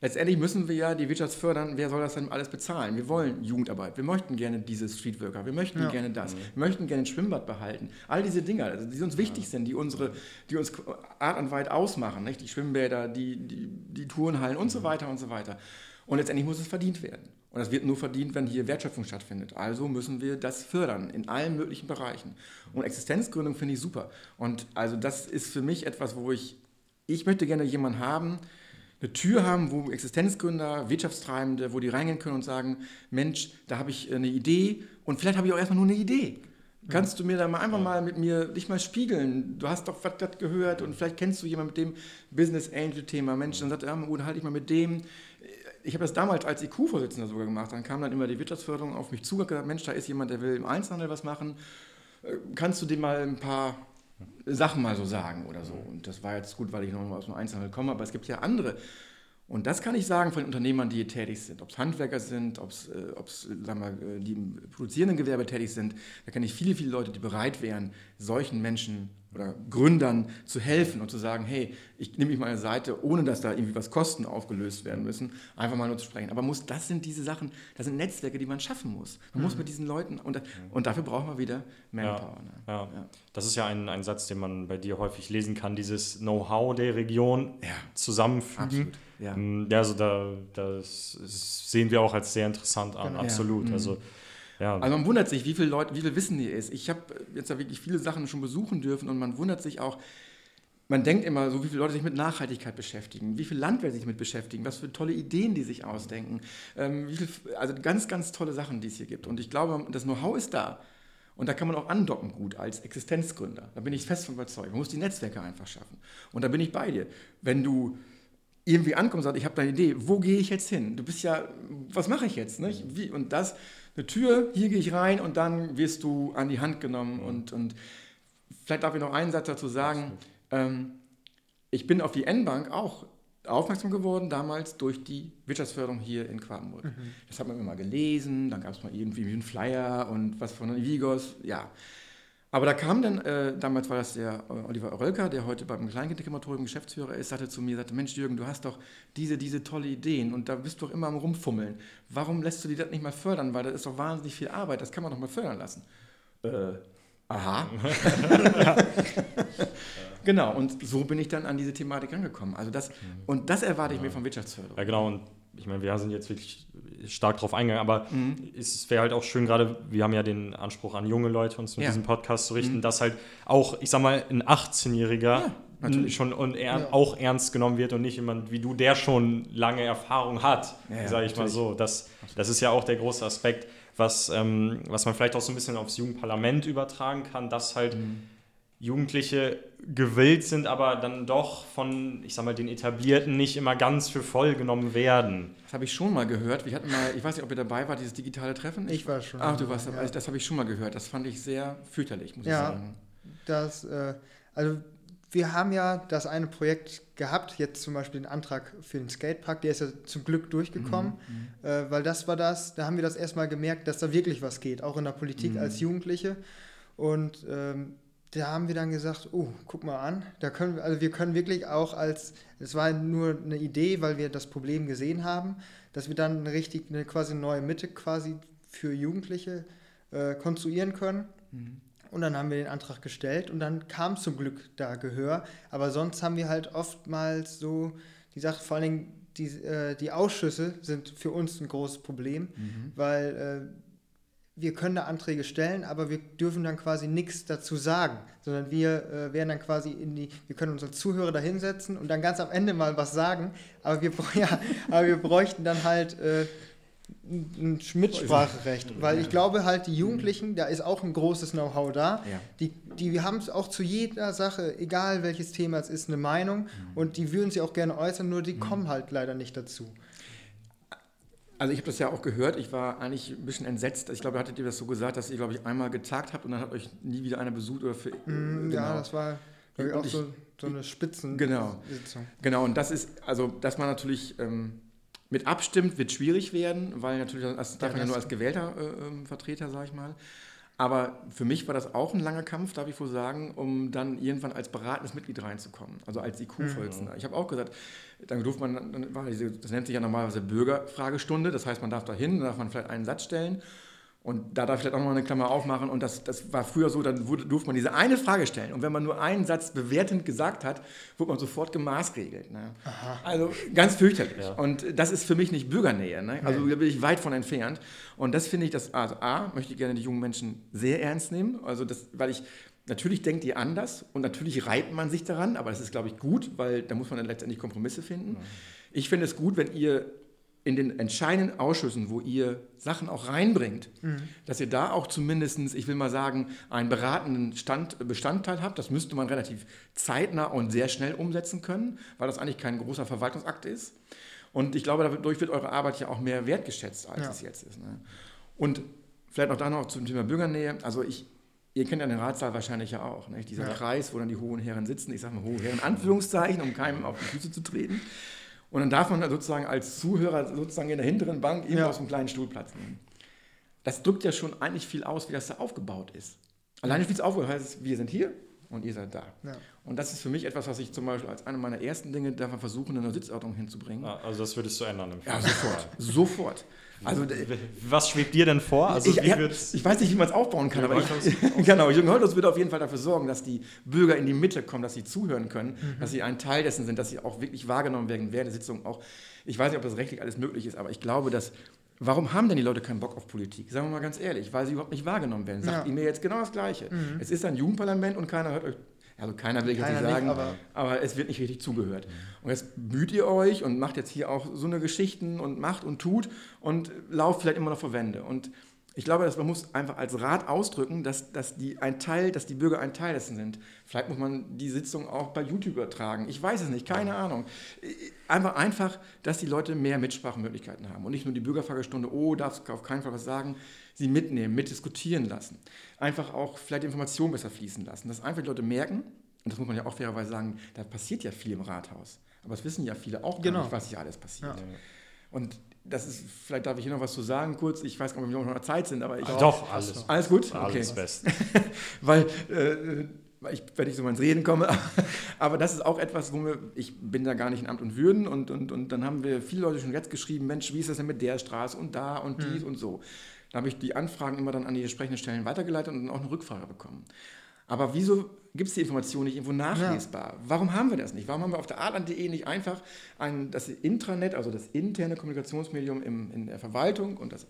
letztendlich müssen wir ja die Wirtschaft fördern. Wer soll das denn alles bezahlen? Wir wollen Jugendarbeit. Wir möchten gerne diese Streetworker. Wir möchten ja. gerne das. Mhm. Wir möchten gerne ein Schwimmbad behalten. All diese Dinge, also die uns wichtig sind, die, unsere, die uns Art und Weit ausmachen. Nicht? Die Schwimmbäder, die, die, die Turnhallen und so mhm. weiter und so weiter. Und letztendlich muss es verdient werden. Und das wird nur verdient, wenn hier Wertschöpfung stattfindet. Also müssen wir das fördern in allen möglichen Bereichen. Und Existenzgründung finde ich super. Und also das ist für mich etwas, wo ich, ich möchte gerne jemanden haben, eine Tür haben, wo Existenzgründer, Wirtschaftstreibende, wo die reingehen können und sagen, Mensch, da habe ich eine Idee und vielleicht habe ich auch erstmal nur eine Idee. Kannst du mir da mal einfach mal mit mir dich mal spiegeln? Du hast doch was das gehört und vielleicht kennst du jemanden mit dem Business Angel Thema. Mensch, dann sagt er, ja, gut, halte ich mal mit dem ich habe das damals als IQ-Vorsitzender sogar gemacht. Dann kam dann immer die Wirtschaftsförderung auf mich zu und gesagt, Mensch, da ist jemand, der will im Einzelhandel was machen. Äh, kannst du dem mal ein paar Sachen mal so sagen oder so? Und das war jetzt gut, weil ich noch mal aus dem Einzelhandel komme, aber es gibt ja andere. Und das kann ich sagen von den Unternehmern, die hier tätig sind. Ob es Handwerker sind, ob es, äh, sagen wir, äh, die im produzierenden Gewerbe tätig sind. Da kenne ich viele, viele Leute, die bereit wären, solchen Menschen oder Gründern zu helfen und zu sagen, hey, ich nehme mich mal eine Seite, ohne dass da irgendwie was Kosten aufgelöst werden müssen, einfach mal nur zu sprechen. Aber muss, das sind diese Sachen, das sind Netzwerke, die man schaffen muss. Man mhm. muss mit diesen Leuten, und, und dafür braucht man wieder Manpower. Ja, ne? ja. ja. Das ist ja ein, ein Satz, den man bei dir häufig lesen kann, dieses Know-how der Region zusammenfügen. Absolut. Ja. Mm, ja, also da, das sehen wir auch als sehr interessant an, genau. absolut. Mhm. Also ja. Also man wundert sich, wie viele Leute, wie viel Wissen hier ist. Ich habe jetzt ja wirklich viele Sachen schon besuchen dürfen und man wundert sich auch, man denkt immer so, wie viele Leute sich mit Nachhaltigkeit beschäftigen, wie viele Landwirte sich mit beschäftigen, was für tolle Ideen die sich ausdenken. Ähm, viel, also ganz, ganz tolle Sachen, die es hier gibt. Und ich glaube, das Know-how ist da. Und da kann man auch andocken gut als Existenzgründer. Da bin ich fest von überzeugt. Man muss die Netzwerke einfach schaffen. Und da bin ich bei dir. Wenn du irgendwie ankommst und sagst, ich habe da eine Idee, wo gehe ich jetzt hin? Du bist ja, was mache ich jetzt? Nicht? Wie, und das, eine Tür, hier gehe ich rein und dann wirst du an die Hand genommen. Und, und vielleicht darf ich noch einen Satz dazu sagen. Ähm, ich bin auf die N-Bank auch aufmerksam geworden, damals durch die Wirtschaftsförderung hier in Quakenburg. Mhm. Das hat man immer mal gelesen, dann gab es mal irgendwie einen Flyer und was von Vigos, ja. Aber da kam dann, äh, damals war das der äh, Oliver Rölker, der heute beim Kleinkinderkrematorium Geschäftsführer ist, sagte zu mir, sagte, Mensch Jürgen, du hast doch diese, diese tolle Ideen und da bist du doch immer am Rumfummeln. Warum lässt du die das nicht mal fördern? Weil das ist doch wahnsinnig viel Arbeit, das kann man doch mal fördern lassen. Äh, aha. genau, und so bin ich dann an diese Thematik angekommen. Also das, und das erwarte ich mir von Wirtschaftsförderung. Ja, genau, und ich meine, wir sind jetzt wirklich stark drauf eingegangen, aber mhm. es wäre halt auch schön, gerade, wir haben ja den Anspruch an junge Leute, uns mit ja. diesem Podcast zu richten, mhm. dass halt auch, ich sag mal, ein 18-Jähriger ja, schon und er, ja. auch ernst genommen wird und nicht jemand wie du, der schon lange Erfahrung hat, ja, sage ich natürlich. mal so. Das, das ist ja auch der große Aspekt, was, ähm, was man vielleicht auch so ein bisschen aufs Jugendparlament übertragen kann, dass halt mhm Jugendliche gewillt sind, aber dann doch von, ich sag mal, den Etablierten nicht immer ganz für voll genommen werden. Das habe ich schon mal gehört. Wir hatten mal, ich weiß nicht, ob ihr dabei wart, dieses digitale Treffen. Ich war schon. Ach, du warst dabei. Ja. Das habe ich schon mal gehört. Das fand ich sehr fürchterlich, muss ja, ich sagen. Das, äh, also wir haben ja das eine Projekt gehabt, jetzt zum Beispiel den Antrag für den Skatepark, der ist ja zum Glück durchgekommen, mhm, mhm. äh, weil das war das, da haben wir das erstmal gemerkt, dass da wirklich was geht, auch in der Politik mhm. als Jugendliche. Und ähm, da haben wir dann gesagt, oh, guck mal an, da können wir, also wir können wirklich auch als, es war nur eine Idee, weil wir das Problem gesehen haben, dass wir dann eine richtig, eine quasi neue Mitte quasi für Jugendliche äh, konstruieren können. Mhm. Und dann haben wir den Antrag gestellt und dann kam zum Glück da Gehör. Aber sonst haben wir halt oftmals so die Sache, vor allen Dingen die, äh, die Ausschüsse sind für uns ein großes Problem, mhm. weil äh, wir können da Anträge stellen, aber wir dürfen dann quasi nichts dazu sagen, sondern wir äh, werden dann quasi in die, wir können unsere Zuhörer da hinsetzen und dann ganz am Ende mal was sagen, aber wir, ja, aber wir bräuchten dann halt äh, ein Mitspracherecht, weil ich glaube halt, die Jugendlichen, da ist auch ein großes Know-how da, ja. die, die haben es auch zu jeder Sache, egal welches Thema es ist, eine Meinung mhm. und die würden sie auch gerne äußern, nur die mhm. kommen halt leider nicht dazu. Also ich habe das ja auch gehört, ich war eigentlich ein bisschen entsetzt. Ich glaube, hattet ihr das so gesagt, dass ihr, glaube ich, einmal getagt habt und dann hat euch nie wieder einer besucht oder für. Mm, genau. Ja, das war ich, auch ich, so, so eine Spitzen. Genau. Genau, und das ist, also, dass man natürlich ähm, mit abstimmt, wird schwierig werden, weil natürlich, das darf man ja nur als gewählter äh, ähm, Vertreter, sage ich mal. Aber für mich war das auch ein langer Kampf, darf ich wohl sagen, um dann irgendwann als beratendes Mitglied reinzukommen, also als IQ-Volksner. Mhm. Ich habe auch gesagt, dann durfte man, dann war diese, das nennt sich ja normalerweise Bürgerfragestunde, das heißt, man darf da hin, darf man vielleicht einen Satz stellen und da darf ich vielleicht auch noch mal eine Klammer aufmachen. Und das, das war früher so, dann wurde, durfte man diese eine Frage stellen. Und wenn man nur einen Satz bewertend gesagt hat, wurde man sofort gemaßregelt. Ne? Also ganz fürchterlich. Ja. Und das ist für mich nicht Bürgernähe. Ne? Also da bin ich weit von entfernt. Und das finde ich, dass, also A, möchte ich gerne die jungen Menschen sehr ernst nehmen. Also das, weil ich, natürlich denkt ihr anders und natürlich reibt man sich daran, aber das ist, glaube ich, gut, weil da muss man dann letztendlich Kompromisse finden. Mhm. Ich finde es gut, wenn ihr in den entscheidenden Ausschüssen, wo ihr Sachen auch reinbringt, mhm. dass ihr da auch zumindest, ich will mal sagen, einen beratenden Stand, Bestandteil habt. Das müsste man relativ zeitnah und sehr schnell umsetzen können, weil das eigentlich kein großer Verwaltungsakt ist. Und ich glaube, dadurch wird eure Arbeit ja auch mehr wertgeschätzt, als ja. es jetzt ist. Ne? Und vielleicht auch da noch zum Thema Bürgernähe. Also ich, ihr kennt ja den Ratssaal wahrscheinlich ja auch. Nicht? Dieser ja. Kreis, wo dann die hohen Herren sitzen. Ich sage mal hohe Herren, Anführungszeichen, um keinem auf die Füße zu treten. Und dann darf man sozusagen als Zuhörer sozusagen in der hinteren Bank immer ja. aus einem kleinen Stuhl Platz nehmen. Das drückt ja schon eigentlich viel aus, wie das da aufgebaut ist. Alleine wie es aufgebaut heißt, wir sind hier, und ihr seid da. Ja. Und das ist für mich etwas, was ich zum Beispiel als eine meiner ersten Dinge davon versuche, eine Sitzordnung hinzubringen. Also das würdest du ändern? Im ja, sofort. sofort. Also, was schwebt dir denn vor? Also, ich, ja, ich, weiß nicht, wie man es aufbauen kann, aber ich, genau, Jürgen Holthaus wird auf jeden Fall dafür sorgen, dass die Bürger in die Mitte kommen, dass sie zuhören können, mhm. dass sie ein Teil dessen sind, dass sie auch wirklich wahrgenommen werden während der Sitzung. Auch, ich weiß nicht, ob das rechtlich alles möglich ist, aber ich glaube, dass Warum haben denn die Leute keinen Bock auf Politik? Sagen wir mal ganz ehrlich, weil sie überhaupt nicht wahrgenommen werden. Sagt ja. ihr mir jetzt genau das Gleiche. Mhm. Es ist ein Jugendparlament und keiner hört euch also keiner will jetzt nicht sagen, nicht, aber, aber, es wird nicht richtig zugehört. Und jetzt bemüht ihr euch und macht jetzt hier auch so eine Geschichten und macht und tut und lauft vielleicht immer noch vor Wände. Und ich glaube, dass man muss einfach als Rat ausdrücken, dass, dass, die ein Teil, dass die Bürger ein Teil dessen sind. Vielleicht muss man die Sitzung auch bei YouTube übertragen. Ich weiß es nicht, keine Ahnung. Einfach, einfach, dass die Leute mehr Mitsprachemöglichkeiten haben und nicht nur die Bürgerfragestunde, oh, darfst du auf keinen Fall was sagen, sie mitnehmen, mitdiskutieren lassen. Einfach auch vielleicht Informationen besser fließen lassen. Dass einfach die Leute merken, und das muss man ja auch fairerweise sagen, da passiert ja viel im Rathaus. Aber es wissen ja viele auch genau. nicht, was hier alles passiert. Ja. Und das ist, vielleicht darf ich hier noch was zu sagen kurz. Ich weiß gar nicht, ob wir noch in der Zeit sind, aber ich. Ach, doch, alles. Alles gut? Alles okay. best. Weil. Äh, ich, wenn ich so mal ins Reden komme, aber das ist auch etwas, wo wir, ich bin da gar nicht in Amt und Würden und, und, und dann haben wir viele Leute schon jetzt geschrieben, Mensch, wie ist das denn mit der Straße und da und dies mhm. und so. Da habe ich die Anfragen immer dann an die entsprechenden Stellen weitergeleitet und dann auch eine Rückfrage bekommen. Aber wieso gibt es die Information nicht irgendwo nachlesbar? Ja. Warum haben wir das nicht? Warum haben wir auf der adland.de nicht einfach ein, das Intranet, also das interne Kommunikationsmedium im, in der Verwaltung und das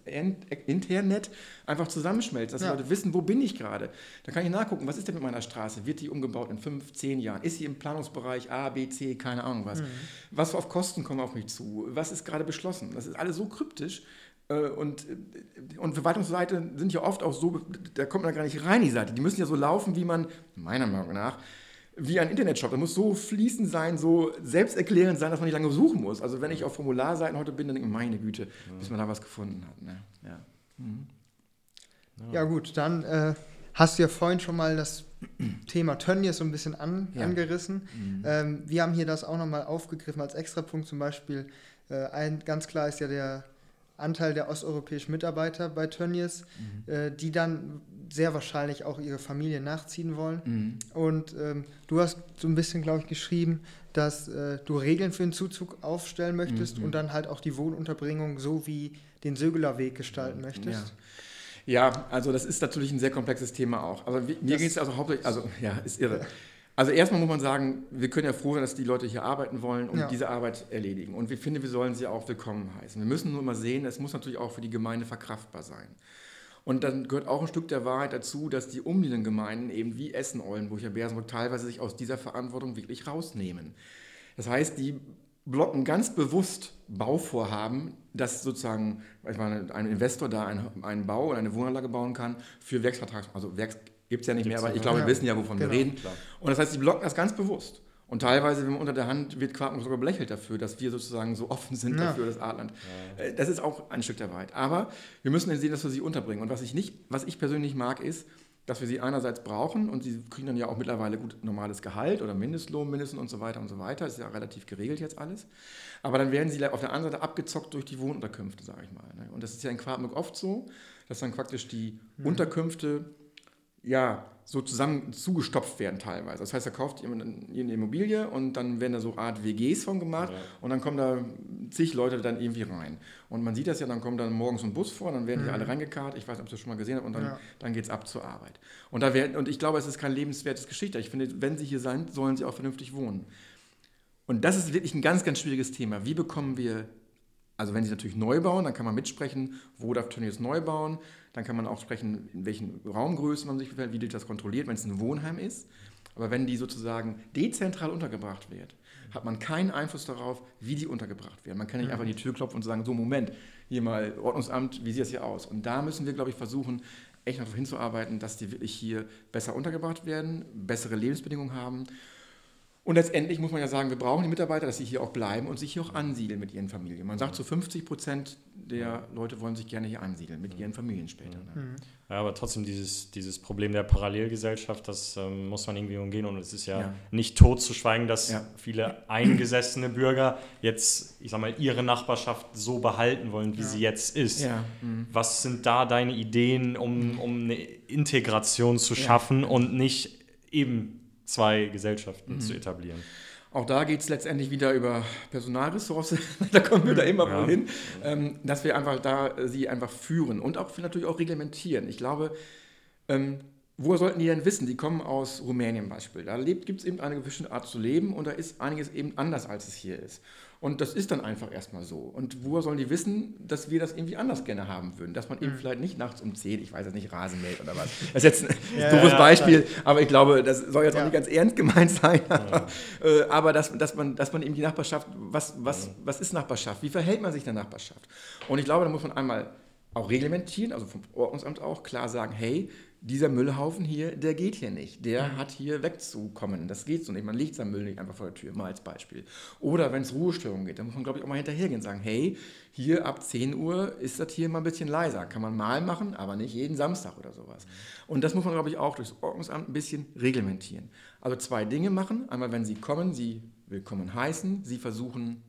Internet einfach zusammenschmelzt, dass ja. die Leute wissen, wo bin ich gerade? Da kann ich nachgucken, was ist denn mit meiner Straße? Wird die umgebaut in fünf, zehn Jahren? Ist sie im Planungsbereich A, B, C, keine Ahnung was? Mhm. Was auf Kosten kommen auf mich zu? Was ist gerade beschlossen? Das ist alles so kryptisch und, äh, und Verwaltungsseite sind ja oft auch so, da kommt man gar nicht rein, die Seite. Die müssen ja so laufen, wie man, meiner Meinung nach, wie ein Internetshop. Da muss so fließend sein, so selbsterklärend sein, dass man nicht lange suchen muss. Also wenn ich auf Formularseiten heute bin, dann denke ich, meine Güte, bis man da was gefunden hat. Ne? Ja. Mhm. ja. gut, dann äh, hast du ja vorhin schon mal das Thema Tönnies so ein bisschen an, ja. angerissen. Mhm. Ähm, wir haben hier das auch nochmal aufgegriffen als Extrapunkt zum Beispiel. Äh, ein, ganz klar ist ja der Anteil der osteuropäischen Mitarbeiter bei Tönnies, mhm. äh, die dann sehr wahrscheinlich auch ihre Familie nachziehen wollen. Mhm. Und ähm, du hast so ein bisschen, glaube ich, geschrieben, dass äh, du Regeln für den Zuzug aufstellen möchtest mhm. und dann halt auch die Wohnunterbringung so wie den Sögeler Weg gestalten möchtest. Ja. ja. also das ist natürlich ein sehr komplexes Thema auch. Aber mir geht es also hauptsächlich, also ja, ist irre. Also erstmal muss man sagen, wir können ja froh sein, dass die Leute hier arbeiten wollen und ja. diese Arbeit erledigen. Und wir finden, wir sollen sie auch willkommen heißen. Wir müssen nur mal sehen, es muss natürlich auch für die Gemeinde verkraftbar sein. Und dann gehört auch ein Stück der Wahrheit dazu, dass die umliegenden Gemeinden eben wie Essen, Oldenburg, ja Bersenburg teilweise sich aus dieser Verantwortung wirklich rausnehmen. Das heißt, die blocken ganz bewusst Bauvorhaben, dass sozusagen ich meine, ein Investor da einen, einen Bau oder eine Wohnanlage bauen kann für Werksvertrags, also Werks Gibt es ja nicht Gibt's mehr, aber ich glaube, wir wissen ja, wovon genau, wir reden. Klar. Und das heißt, sie blocken das ganz bewusst. Und teilweise, wenn man unter der Hand wird Quark sogar belächelt dafür, dass wir sozusagen so offen sind ja. dafür, das Adland. Ja. Äh, das ist auch ein Stück der Wahrheit. Aber wir müssen sehen, dass wir sie unterbringen. Und was ich, nicht, was ich persönlich mag, ist, dass wir sie einerseits brauchen und sie kriegen dann ja auch mittlerweile gut normales Gehalt oder Mindestlohn mindestens und so weiter und so weiter. Das ist ja relativ geregelt jetzt alles. Aber dann werden sie auf der anderen Seite abgezockt durch die Wohnunterkünfte, sage ich mal. Ne? Und das ist ja in Quartenburg oft so, dass dann praktisch die mhm. Unterkünfte ja, so zusammen zugestopft werden teilweise. Das heißt, er kauft jemand eine Immobilie und dann werden da so Art WGs von gemacht ja. und dann kommen da zig Leute dann irgendwie rein. Und man sieht das ja, dann kommt dann morgens ein Bus vor, dann werden mhm. die alle reingekarrt, ich weiß nicht, ob ihr das schon mal gesehen habt, und dann, ja. dann geht es ab zur Arbeit. Und, da werden, und ich glaube, es ist kein lebenswertes Geschichte. Ich finde, wenn sie hier sein, sollen sie auch vernünftig wohnen. Und das ist wirklich ein ganz, ganz schwieriges Thema. Wie bekommen wir also wenn sie natürlich neu bauen, dann kann man mitsprechen, wo darf Tönnies neu bauen. Dann kann man auch sprechen, in welchen Raumgrößen man sich befindet, wie das kontrolliert, wenn es ein Wohnheim ist. Aber wenn die sozusagen dezentral untergebracht wird, hat man keinen Einfluss darauf, wie die untergebracht werden. Man kann nicht mhm. einfach in die Tür klopfen und sagen, so Moment, hier mal Ordnungsamt, wie sieht das hier aus? Und da müssen wir, glaube ich, versuchen, echt noch hinzuarbeiten, dass die wirklich hier besser untergebracht werden, bessere Lebensbedingungen haben und letztendlich muss man ja sagen, wir brauchen die Mitarbeiter, dass sie hier auch bleiben und sich hier auch ansiedeln mit ihren Familien. Man sagt, so 50 Prozent der Leute wollen sich gerne hier ansiedeln, mit ihren Familien später. Ne? Mhm. Ja, aber trotzdem dieses, dieses Problem der Parallelgesellschaft, das ähm, muss man irgendwie umgehen. Und es ist ja, ja. nicht tot zu schweigen, dass ja. viele eingesessene Bürger jetzt, ich sag mal, ihre Nachbarschaft so behalten wollen, wie ja. sie jetzt ist. Mhm. Was sind da deine Ideen, um, um eine Integration zu schaffen und nicht eben zwei Gesellschaften mhm. zu etablieren. Auch da geht es letztendlich wieder über Personalressource, da kommen wir da immer ja. hin, ähm, dass wir einfach da äh, sie einfach führen und auch natürlich auch reglementieren. Ich glaube, ähm, woher sollten die denn wissen? Die kommen aus Rumänien Beispiel. Da gibt es eben eine gewisse Art zu leben und da ist einiges eben anders, als es hier ist. Und das ist dann einfach erstmal so. Und woher sollen die wissen, dass wir das irgendwie anders gerne haben würden? Dass man eben mhm. vielleicht nicht nachts um 10, ich weiß jetzt nicht, Rasen mäht oder was. Das ist jetzt ein ja, doofes ja, Beispiel, ja. aber ich glaube, das soll jetzt auch nicht ganz ernst gemeint sein. Aber, äh, aber dass, dass, man, dass man eben die Nachbarschaft, was, was, was ist Nachbarschaft? Wie verhält man sich in der Nachbarschaft? Und ich glaube, da muss man einmal auch reglementieren, also vom Ordnungsamt auch klar sagen, hey, dieser Müllhaufen hier, der geht hier nicht. Der mhm. hat hier wegzukommen. Das geht so nicht. Man legt seinen Müll nicht einfach vor der Tür, mal als Beispiel. Oder wenn es Ruhestörungen geht, dann muss man, glaube ich, auch mal hinterhergehen und sagen, hey, hier ab 10 Uhr ist das hier mal ein bisschen leiser. Kann man mal machen, aber nicht jeden Samstag oder sowas. Und das muss man, glaube ich, auch durchs Ordnungsamt ein bisschen reglementieren. Also zwei Dinge machen. Einmal, wenn Sie kommen, Sie willkommen heißen. Sie versuchen,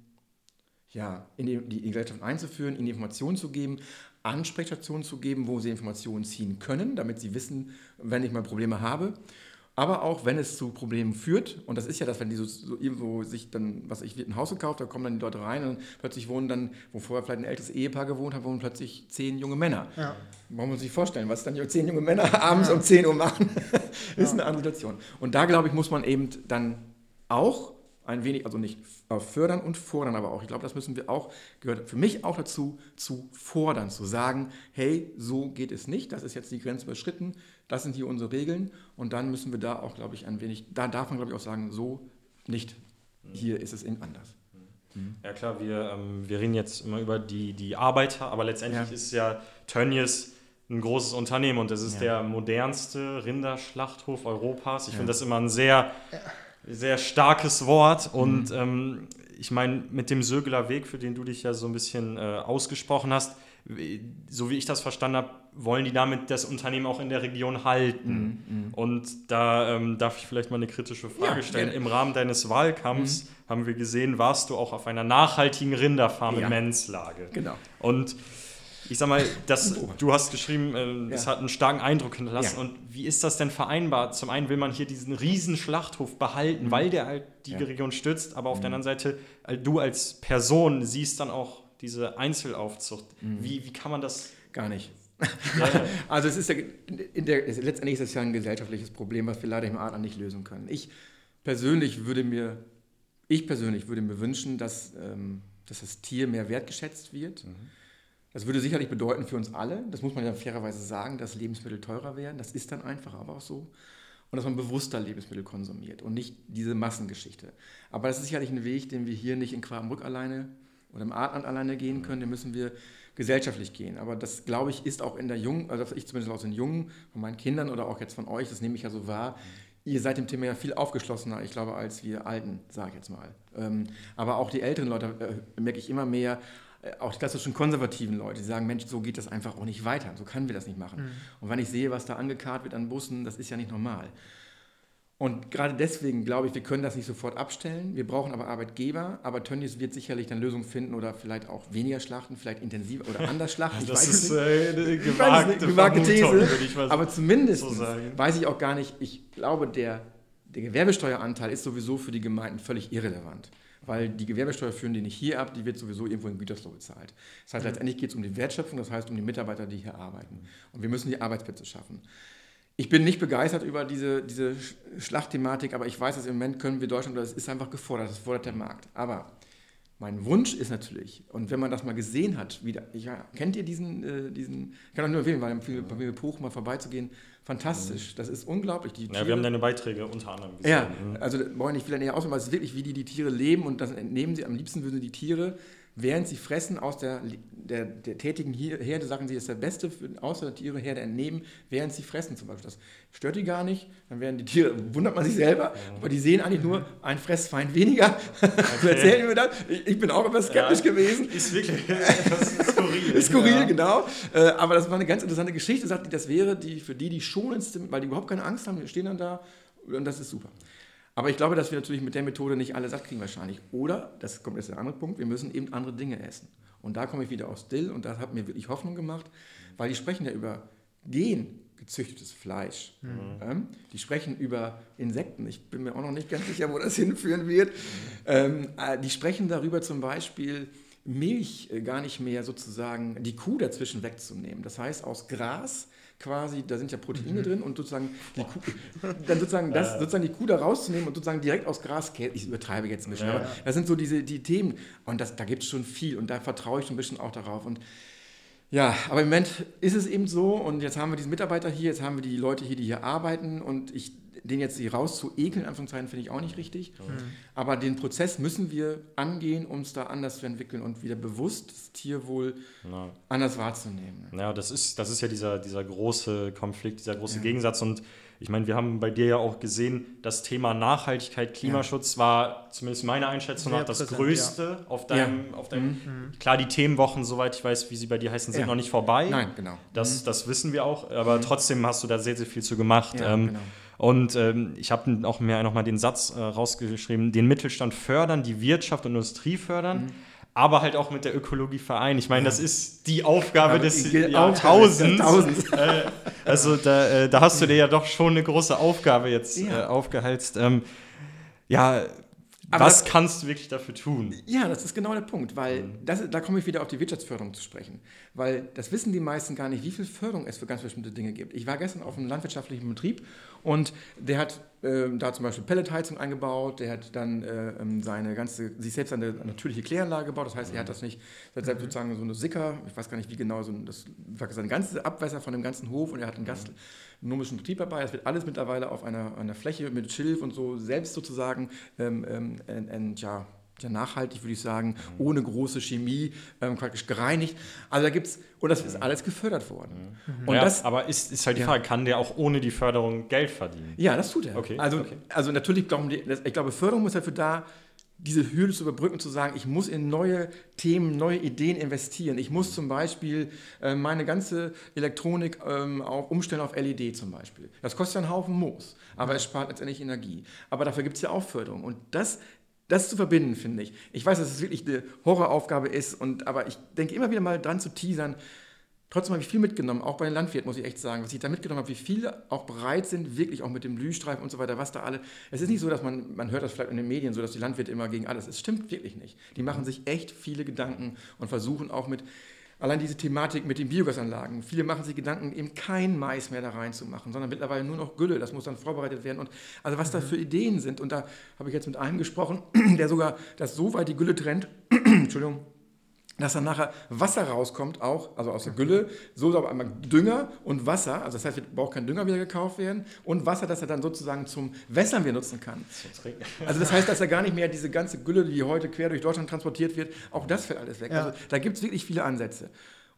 ja, in die, die Gesellschaft einzuführen, Ihnen Informationen zu geben, Ansprechstationen zu geben, wo sie Informationen ziehen können, damit sie wissen, wenn ich mal Probleme habe. Aber auch wenn es zu Problemen führt, und das ist ja das, wenn die so, so irgendwo sich dann, was ich, wird ein Haus gekauft, da kommen dann die Leute rein und plötzlich wohnen dann, wo vorher vielleicht ein älteres Ehepaar gewohnt hat, wohnen plötzlich zehn junge Männer. Ja. Man muss sich vorstellen, was dann die zehn junge Männer abends ja. um 10 Uhr machen, ist ja. eine andere Situation. Und da, glaube ich, muss man eben dann auch ein wenig, also nicht fördern und fordern, aber auch, ich glaube, das müssen wir auch, gehört für mich auch dazu, zu fordern, zu sagen, hey, so geht es nicht, das ist jetzt die Grenze überschritten, das sind hier unsere Regeln und dann müssen wir da auch, glaube ich, ein wenig, da darf man, glaube ich, auch sagen, so nicht, hier ist es eben anders. Mhm. Ja klar, wir, ähm, wir reden jetzt immer über die, die Arbeiter, aber letztendlich ja. ist ja Tönnies ein großes Unternehmen und es ist ja. der modernste Rinderschlachthof Europas. Ich ja. finde das immer ein sehr sehr starkes Wort und mhm. ähm, ich meine, mit dem Sögeler Weg, für den du dich ja so ein bisschen äh, ausgesprochen hast, so wie ich das verstanden habe, wollen die damit das Unternehmen auch in der Region halten. Mhm. mhm. Und da ähm, darf ich vielleicht mal eine kritische Frage ja, stellen. Im Rahmen deines Wahlkampfs mhm. haben wir gesehen, warst du auch auf einer nachhaltigen Rinderfarm ja. in Menzlage. Genau. Und ich sag mal, das, du hast geschrieben, äh, es ja. hat einen starken Eindruck hinterlassen. Ja. Und wie ist das denn vereinbar? Zum einen will man hier diesen riesen Schlachthof behalten, mhm. weil der halt die ja. Region stützt, aber auf mhm. der anderen Seite, äh, du als Person siehst dann auch diese Einzelaufzucht. Mhm. Wie, wie kann man das? Gar nicht. also es ist ja, der, letztendlich ist es ja ein gesellschaftliches Problem, was wir leider im Adler nicht lösen können. Ich persönlich würde mir, ich persönlich würde mir wünschen, dass, ähm, dass das Tier mehr wertgeschätzt wird. Mhm das würde sicherlich bedeuten für uns alle, das muss man ja fairerweise sagen, dass Lebensmittel teurer werden. Das ist dann einfach aber auch so. Und dass man bewusster Lebensmittel konsumiert und nicht diese Massengeschichte. Aber das ist sicherlich ein Weg, den wir hier nicht in Quabenbrück alleine oder im Artland alleine gehen können. Den müssen wir gesellschaftlich gehen. Aber das, glaube ich, ist auch in der Jungen, also ich zumindest aus den Jungen, von meinen Kindern oder auch jetzt von euch, das nehme ich ja so wahr, ihr seid dem Thema ja viel aufgeschlossener, ich glaube, als wir Alten, sage ich jetzt mal. Ähm, aber auch die älteren Leute äh, merke ich immer mehr, auch die klassischen konservativen Leute, die sagen, Mensch, so geht das einfach auch nicht weiter, so können wir das nicht machen. Mhm. Und wenn ich sehe, was da angekarrt wird an Bussen, das ist ja nicht normal. Und gerade deswegen glaube ich, wir können das nicht sofort abstellen. Wir brauchen aber Arbeitgeber. Aber Tönnies wird sicherlich dann Lösungen finden oder vielleicht auch weniger schlachten, vielleicht intensiver oder anders schlachten. Ich das ist äh, eine gewagte, gewagte These. aber zumindest so weiß ich auch gar nicht, ich glaube, der, der Gewerbesteueranteil ist sowieso für die Gemeinden völlig irrelevant weil die Gewerbesteuer führen die nicht hier ab, die wird sowieso irgendwo in Gütersloh bezahlt. Das heißt, letztendlich geht es um die Wertschöpfung, das heißt um die Mitarbeiter, die hier arbeiten. Und wir müssen die Arbeitsplätze schaffen. Ich bin nicht begeistert über diese, diese Schlachtthematik, aber ich weiß, dass im Moment können wir Deutschland, das ist einfach gefordert, das fordert der Markt. Aber mein Wunsch ist natürlich, und wenn man das mal gesehen hat, wieder, ja, kennt ihr diesen, äh, diesen, ich kann auch nur empfehlen, weil bei Familie Puch mal vorbeizugehen, fantastisch, das ist unglaublich. Die ja, wir haben deine Beiträge unter anderem gesehen. Ja, mhm. also wollen nicht viel näher aus, aber es ist wirklich, wie die, die Tiere leben und das entnehmen sie, am liebsten würden die Tiere während sie fressen aus der, der, der tätigen Herde, sagen sie, ist der beste außer der Tiere Herde entnehmen, während sie fressen zum Beispiel. Das stört die gar nicht, dann werden die Tiere, wundert man sich selber, aber die sehen eigentlich nur ein Fressfeind weniger. Okay. erzählen mir das. Ich, ich, bin auch etwas skeptisch ja, gewesen. Ist wirklich etwas skurril. skurril, ja. genau. Äh, aber das war eine ganz interessante Geschichte, sagt die, das wäre die für die die schonendste, weil die überhaupt keine Angst haben, die stehen dann da und das ist super. Aber ich glaube, dass wir natürlich mit der Methode nicht alle satt kriegen wahrscheinlich. Oder, das kommt jetzt der andere Punkt, wir müssen eben andere Dinge essen. Und da komme ich wieder aus Dill und das hat mir wirklich Hoffnung gemacht, weil die sprechen ja über Gen. gezüchtetes Fleisch. Mhm. Ähm, die sprechen über Insekten. Ich bin mir auch noch nicht ganz sicher, wo das hinführen wird. Ähm, äh, die sprechen darüber zum Beispiel, Milch äh, gar nicht mehr sozusagen die Kuh dazwischen wegzunehmen. Das heißt, aus Gras quasi, da sind ja Proteine mhm. drin und sozusagen die Kuh, dann sozusagen das, sozusagen die Kuh da rauszunehmen und sozusagen direkt aus Gras, ich übertreibe jetzt ein bisschen, ja, aber das sind so diese die Themen und das, da gibt es schon viel und da vertraue ich ein bisschen auch darauf und ja, aber im Moment ist es eben so und jetzt haben wir diesen Mitarbeiter hier, jetzt haben wir die Leute hier, die hier arbeiten und ich den jetzt hier raus zu ekeln, Anführungszeichen, finde ich auch nicht richtig. Mhm. Aber den Prozess müssen wir angehen, um es da anders zu entwickeln und wieder bewusst das Tierwohl ja. anders wahrzunehmen. Ja, das ist, das ist ja dieser, dieser große Konflikt, dieser große ja. Gegensatz und ich meine, wir haben bei dir ja auch gesehen, das Thema Nachhaltigkeit, Klimaschutz ja. war zumindest meiner Einschätzung nach das präsent, Größte ja. auf deinem, ja. auf deinem mhm. klar, die Themenwochen, soweit ich weiß, wie sie bei dir heißen, sind noch nicht vorbei. Nein, genau. Das, mhm. das wissen wir auch, aber mhm. trotzdem hast du da sehr, sehr viel zu gemacht. Ähm, genau. Und ähm, ich habe auch mir nochmal den Satz äh, rausgeschrieben, den Mittelstand fördern, die Wirtschaft und Industrie fördern. Mhm aber halt auch mit der Ökologie vereinen. Ich meine, das ist die Aufgabe aber des Jahrtausends. äh, also da, äh, da, hast du dir ja doch schon eine große Aufgabe jetzt ja. äh, aufgehalst. Ähm, ja, aber was das, kannst du wirklich dafür tun? Ja, das ist genau der Punkt, weil mhm. das, da komme ich wieder auf die Wirtschaftsförderung zu sprechen. Weil das wissen die meisten gar nicht, wie viel Förderung es für ganz bestimmte Dinge gibt. Ich war gestern auf einem landwirtschaftlichen Betrieb und der hat äh, da zum Beispiel Pelletheizung eingebaut, der hat dann äh, ähm, seine ganze, sich selbst eine natürliche Kläranlage gebaut. Das heißt, er hat das nicht, er hat mhm. sozusagen so eine Sicker, ich weiß gar nicht wie genau, so das sein ganzes Abwässer von dem ganzen Hof und er hat einen gastronomischen Betrieb dabei. Das wird alles mittlerweile auf einer, einer Fläche mit Schilf und so selbst sozusagen ähm, ähm, ja, ja nachhaltig, würde ich sagen, mhm. ohne große Chemie, ähm, praktisch gereinigt. Also da gibt es, und das ist mhm. alles gefördert worden. Mhm. Und ja, das, aber ist, ist halt die Frage, kann der auch ohne die Förderung Geld verdienen? Ja, das tut er. Okay. Also, okay. also natürlich glauben die, ich glaube, Förderung ist dafür da, diese Hürde zu überbrücken, zu sagen, ich muss in neue Themen, neue Ideen investieren. Ich muss zum Beispiel äh, meine ganze Elektronik ähm, auch umstellen auf LED zum Beispiel. Das kostet ja einen Haufen Moos, aber es spart letztendlich Energie. Aber dafür gibt es ja auch Förderung. Und das das zu verbinden, finde ich. Ich weiß, dass es wirklich eine Horroraufgabe ist, und, aber ich denke immer wieder mal dran zu teasern. Trotzdem habe ich viel mitgenommen, auch bei den Landwirten, muss ich echt sagen, was ich da mitgenommen habe, wie viele auch bereit sind, wirklich auch mit dem Blühstreifen und so weiter, was da alle. Es ist nicht so, dass man, man hört das vielleicht in den Medien so, dass die Landwirte immer gegen alles. Es stimmt wirklich nicht. Die machen sich echt viele Gedanken und versuchen auch mit Allein diese Thematik mit den Biogasanlagen. Viele machen sich Gedanken, eben kein Mais mehr da reinzumachen, sondern mittlerweile nur noch Gülle. Das muss dann vorbereitet werden. Und also was da mhm. für Ideen sind. Und da habe ich jetzt mit einem gesprochen, der sogar das so weit die Gülle trennt, Entschuldigung, dass dann nachher Wasser rauskommt, auch, also aus der Gülle, so aber einmal Dünger und Wasser, also das heißt, es braucht kein Dünger wieder gekauft werden und Wasser, das er dann sozusagen zum Wässern wieder nutzen kann. Also das heißt, dass er gar nicht mehr diese ganze Gülle, die heute quer durch Deutschland transportiert wird, auch das fällt alles weg. Ja. Also da gibt es wirklich viele Ansätze.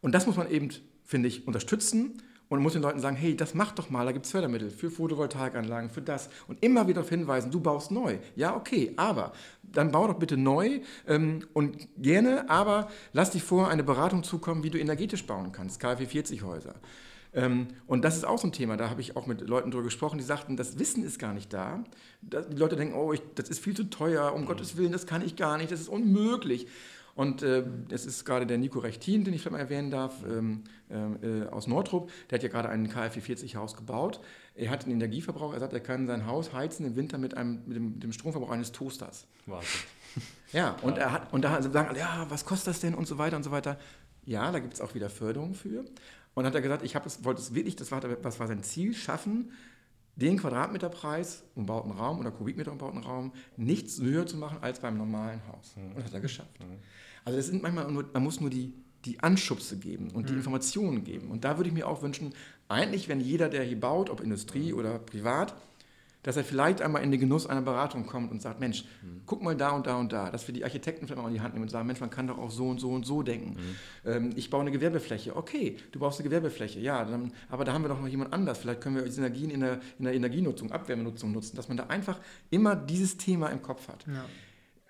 Und das muss man eben, finde ich, unterstützen und muss den Leuten sagen, hey, das mach doch mal, da gibt es Fördermittel für Photovoltaikanlagen, für das. Und immer wieder darauf hinweisen, du baust neu. Ja, okay, aber dann bau doch bitte neu ähm, und gerne, aber lass dich vor eine Beratung zukommen, wie du energetisch bauen kannst, KfW 40 Häuser. Ähm, und das ist auch so ein Thema, da habe ich auch mit Leuten drüber gesprochen, die sagten, das Wissen ist gar nicht da. Die Leute denken, oh, ich, das ist viel zu teuer, um mhm. Gottes Willen, das kann ich gar nicht, das ist unmöglich. Und äh, es ist gerade der Nico Rechtin, den ich vielleicht mal erwähnen darf, ähm, äh, aus Nordrup. Der hat ja gerade ein KfW 40 Haus gebaut. Er hat einen Energieverbrauch. Er sagt, er kann sein Haus heizen im Winter mit, einem, mit, dem, dem Stromverbrauch eines Toasters. Wahnsinn. Ja, und, ja. Er hat, und da sagen alle, ja, was kostet das denn und so weiter und so weiter. Ja, da gibt es auch wieder Förderung für. Und hat er gesagt, ich es, wollte es wirklich, das war, das war sein Ziel, schaffen, den Quadratmeterpreis umbauten Raum oder Kubikmeter umbauten Raum nichts höher zu machen als beim normalen Haus. Mhm. Und das hat er geschafft. Mhm. Also das sind manchmal nur, man muss nur die, die Anschubse geben und die mhm. Informationen geben. Und da würde ich mir auch wünschen, eigentlich, wenn jeder, der hier baut, ob Industrie oder privat, dass er vielleicht einmal in den Genuss einer Beratung kommt und sagt, Mensch, mhm. guck mal da und da und da, dass wir die Architekten vielleicht mal in die Hand nehmen und sagen, Mensch, man kann doch auch so und so und so denken. Mhm. Ähm, ich baue eine Gewerbefläche, okay, du baust eine Gewerbefläche, ja, dann, aber da haben wir doch noch jemand anders, vielleicht können wir Synergien in der, in der Energienutzung, Abwärmenutzung nutzen, dass man da einfach immer dieses Thema im Kopf hat. Ja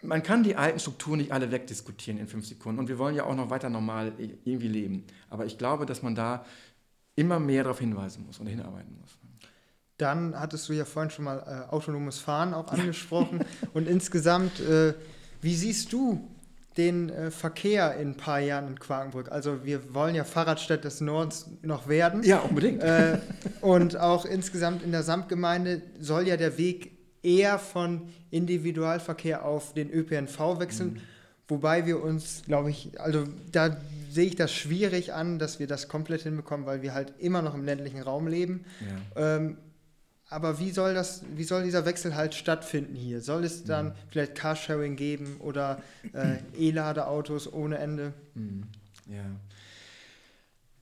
man kann die alten Strukturen nicht alle wegdiskutieren in fünf Sekunden. Und wir wollen ja auch noch weiter normal irgendwie leben. Aber ich glaube, dass man da immer mehr darauf hinweisen muss und hinarbeiten muss. Dann hattest du ja vorhin schon mal äh, autonomes Fahren auch angesprochen. und insgesamt, äh, wie siehst du den äh, Verkehr in ein paar Jahren in Quakenbrück? Also wir wollen ja Fahrradstadt des Nordens noch werden. Ja, unbedingt. Äh, und auch insgesamt in der Samtgemeinde soll ja der Weg eher von Individualverkehr auf den ÖPNV wechseln. Mhm. Wobei wir uns, glaube ich, also da sehe ich das schwierig an, dass wir das komplett hinbekommen, weil wir halt immer noch im ländlichen Raum leben. Ja. Ähm, aber wie soll das, wie soll dieser Wechsel halt stattfinden hier? Soll es dann mhm. vielleicht Carsharing geben oder äh, E-Ladeautos ohne Ende? Mhm. Ja.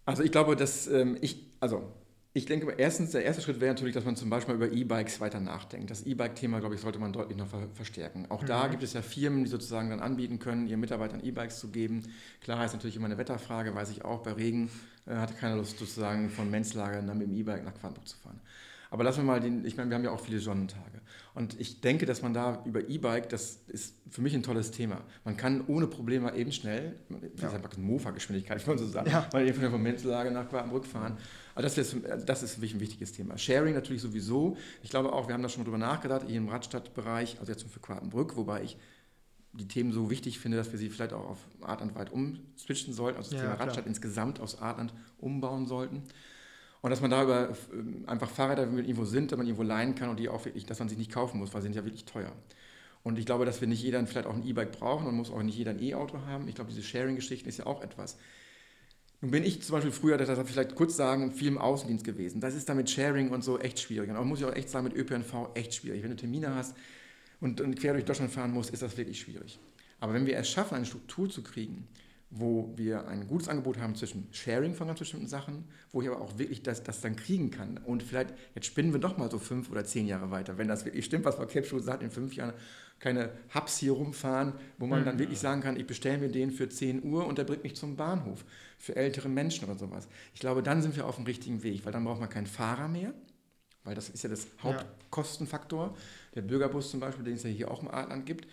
Also ich glaube, dass ähm, ich, also ich denke, erstens, der erste Schritt wäre natürlich, dass man zum Beispiel über E-Bikes weiter nachdenkt. Das E-Bike-Thema, glaube ich, sollte man deutlich noch verstärken. Auch mhm. da gibt es ja Firmen, die sozusagen dann anbieten können, ihren Mitarbeitern E-Bikes zu geben. Klar ist natürlich immer eine Wetterfrage, weiß ich auch. Bei Regen äh, hat keiner Lust, sozusagen von Menzlager dann mit dem E-Bike nach Quantenburg zu fahren. Aber lassen wir mal den, ich meine, wir haben ja auch viele Sonnentage. Und ich denke, dass man da über E-Bike, das ist für mich ein tolles Thema. Man kann ohne Probleme eben schnell, das ja. ist einfach Mofa-Geschwindigkeit, ich würde so sagen, ja. mal eben von Menzlager nach Quakenbrück fahren. Aber das ist, das ist für mich ein wichtiges Thema. Sharing natürlich sowieso. Ich glaube auch, wir haben da schon mal drüber nachgedacht, hier im Radstadtbereich, also jetzt für Quakenbrück, wobei ich die Themen so wichtig finde, dass wir sie vielleicht auch auf Art und Weit umswitchen sollten, also das ja, Thema Radstadt insgesamt aus Artland umbauen sollten. Und dass man da über äh, einfach Fahrräder, irgendwo sind, dass man irgendwo leihen kann und die auch wirklich, dass man sie nicht kaufen muss, weil sie sind ja wirklich teuer. Und ich glaube, dass wir nicht jeder vielleicht auch ein E-Bike brauchen und muss auch nicht jeder ein E-Auto haben. Ich glaube, diese Sharing-Geschichten ist ja auch etwas. Nun bin ich zum Beispiel früher, das darf ich vielleicht kurz sagen, viel im Außendienst gewesen. Das ist da mit Sharing und so echt schwierig. Und auch muss ich auch echt sagen, mit ÖPNV echt schwierig. Wenn du Termine hast und, und quer durch Deutschland fahren musst, ist das wirklich schwierig. Aber wenn wir es schaffen, eine Struktur zu kriegen, wo wir ein gutes Angebot haben zwischen Sharing von ganz bestimmten Sachen, wo ich aber auch wirklich das, das dann kriegen kann. Und vielleicht, jetzt spinnen wir doch mal so fünf oder zehn Jahre weiter, wenn das wirklich stimmt, was Frau Kepschuh sagt, in fünf Jahren keine Hubs hier rumfahren, wo man mhm. dann wirklich sagen kann, ich bestelle mir den für 10 Uhr und der bringt mich zum Bahnhof für ältere Menschen oder sowas. Ich glaube, dann sind wir auf dem richtigen Weg, weil dann braucht man keinen Fahrer mehr, weil das ist ja das Hauptkostenfaktor. Der Bürgerbus zum Beispiel, den es ja hier auch im Artland gibt,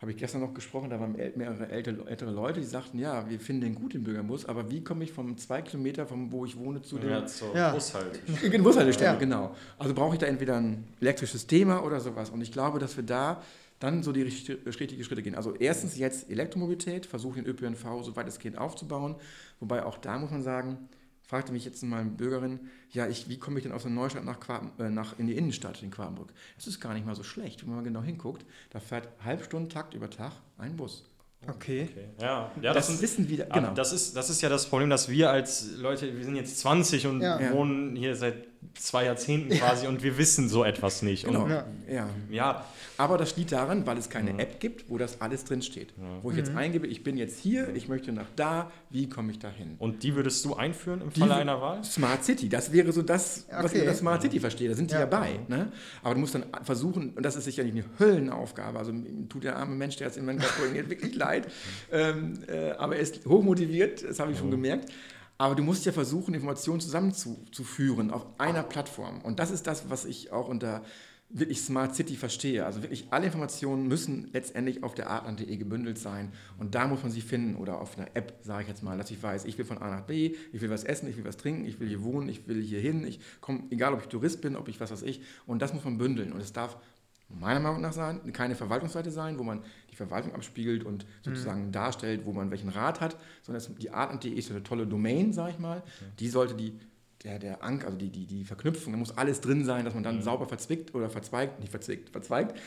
habe ich gestern noch gesprochen, da waren mehrere ältere, Leute, die sagten, ja, wir finden den gut, den Bürgerbus, aber wie komme ich vom zwei Kilometer, von wo ich wohne, zu dem... Ja, zur ja. Bushaltestelle. Bushaltestelle, ja. genau. Also brauche ich da entweder ein elektrisches Thema oder sowas. Und ich glaube, dass wir da dann so die richtigen Schritte gehen. Also erstens jetzt Elektromobilität, versuchen den ÖPNV so weit es geht aufzubauen, wobei auch da muss man sagen, fragte mich jetzt mal eine Bürgerin, ja, ich, wie komme ich denn aus der Neustadt nach, Quaden, äh, nach in die Innenstadt in Quadenbrück? Das ist gar nicht mal so schlecht, wenn man genau hinguckt. Da fährt Halbstundentakt über Tag ein Bus. Okay. okay. Ja, ja das, das wissen wir. Genau. Das ist, das ist ja das Problem, dass wir als Leute, wir sind jetzt 20 und ja. wohnen hier seit zwei Jahrzehnten quasi ja. und wir wissen so etwas nicht. Genau. Und, ja. ja. ja. Aber das liegt daran, weil es keine App gibt, wo das alles drin steht. Wo ich jetzt mhm. eingebe, ich bin jetzt hier, ich möchte nach da, wie komme ich da hin? Und die würdest du einführen im Falle einer Wahl? Smart City, das wäre so das, okay. was ich unter Smart City verstehe. Da sind die ja, bei. Ne? Aber du musst dann versuchen, und das ist sicherlich eine Höllenaufgabe, also tut der arme Mensch, der jetzt in meinem Kopf wirklich leid, ähm, äh, aber er ist hochmotiviert, das habe ich schon gemerkt. Aber du musst ja versuchen, Informationen zusammenzuführen auf einer Plattform. Und das ist das, was ich auch unter wirklich Smart City verstehe. Also wirklich alle Informationen müssen letztendlich auf der artland.de gebündelt sein. Und da muss man sie finden oder auf einer App, sage ich jetzt mal, dass ich weiß, ich will von A nach B, ich will was essen, ich will was trinken, ich will hier wohnen, ich will hier hin, ich komme, egal ob ich Tourist bin, ob ich was weiß ich. Und das muss man bündeln. Und es darf meiner Meinung nach sein, keine Verwaltungsseite sein, wo man die Verwaltung abspiegelt und sozusagen mhm. darstellt, wo man welchen Rat hat, sondern die Art.de ist eine tolle Domain, sage ich mal. Okay. Die sollte die, der, der Ank, also die, die, die Verknüpfung, da muss alles drin sein, dass man dann mhm. sauber verzwickt oder verzweigt, nicht verzwickt, verzweigt.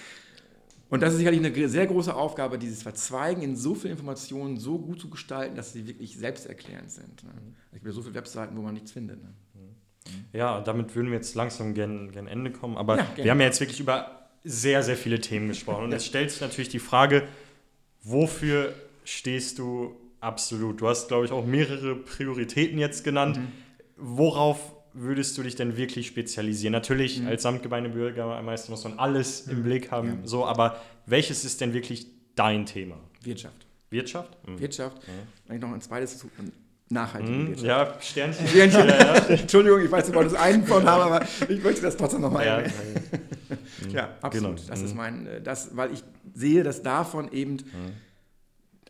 Und das ist sicherlich eine sehr große Aufgabe, dieses Verzweigen in so viele Informationen so gut zu gestalten, dass sie wirklich selbsterklärend sind. Ne? Mhm. Es gibt ja so viele Webseiten, wo man nichts findet. Ne? Mhm. Ja, damit würden wir jetzt langsam gern, gern Ende kommen. Aber ja, wir haben ja jetzt wirklich über sehr, sehr viele Themen gesprochen. Und jetzt stellt sich natürlich die Frage, wofür stehst du absolut? Du hast, glaube ich, auch mehrere Prioritäten jetzt genannt. Mhm. Worauf würdest du dich denn wirklich spezialisieren? Natürlich, mhm. als Samtgemeindebürgermeister muss man alles mhm. im Blick haben, ja. so, aber welches ist denn wirklich dein Thema? Wirtschaft. Wirtschaft? Mhm. Wirtschaft. Wenn ich noch ein zweites zu, nachhaltige Wirtschaft. Ja, Sternchen. Sternchen. Ja, ja. Entschuldigung, ich weiß, du wolltest einen von haben, aber ich möchte das trotzdem nochmal ja, ja, absolut. Genau. Das ist mhm. mein, äh, das, weil ich sehe, dass davon eben mhm.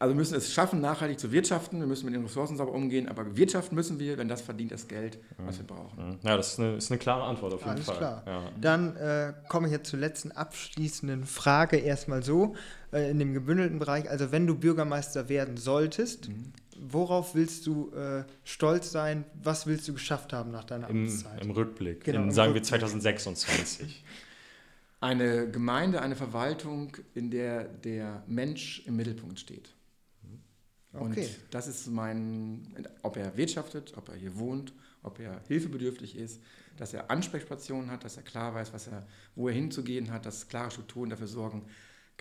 Also wir müssen es schaffen, nachhaltig zu wirtschaften, wir müssen mit den Ressourcen sauber umgehen, aber wirtschaften müssen wir, wenn das verdient das Geld, was wir brauchen. Ja, das ist eine, ist eine klare Antwort auf jeden Alles Fall. klar. Ja. Dann äh, komme ich jetzt zur letzten abschließenden Frage erstmal so, äh, in dem gebündelten Bereich. Also wenn du Bürgermeister werden solltest, Mhm. Worauf willst du äh, stolz sein? Was willst du geschafft haben nach deiner Im, Amtszeit? Im Rückblick, Genau, in, im sagen wir Rückblick. 2026. Eine Gemeinde, eine Verwaltung, in der der Mensch im Mittelpunkt steht. Und Okay. das ist mein, ob er wirtschaftet, ob er hier wohnt, ob er hilfebedürftig ist, dass er Ansprechstationen hat, dass er klar weiß, was er, wo er hinzugehen hat, dass klare Strukturen dafür sorgen,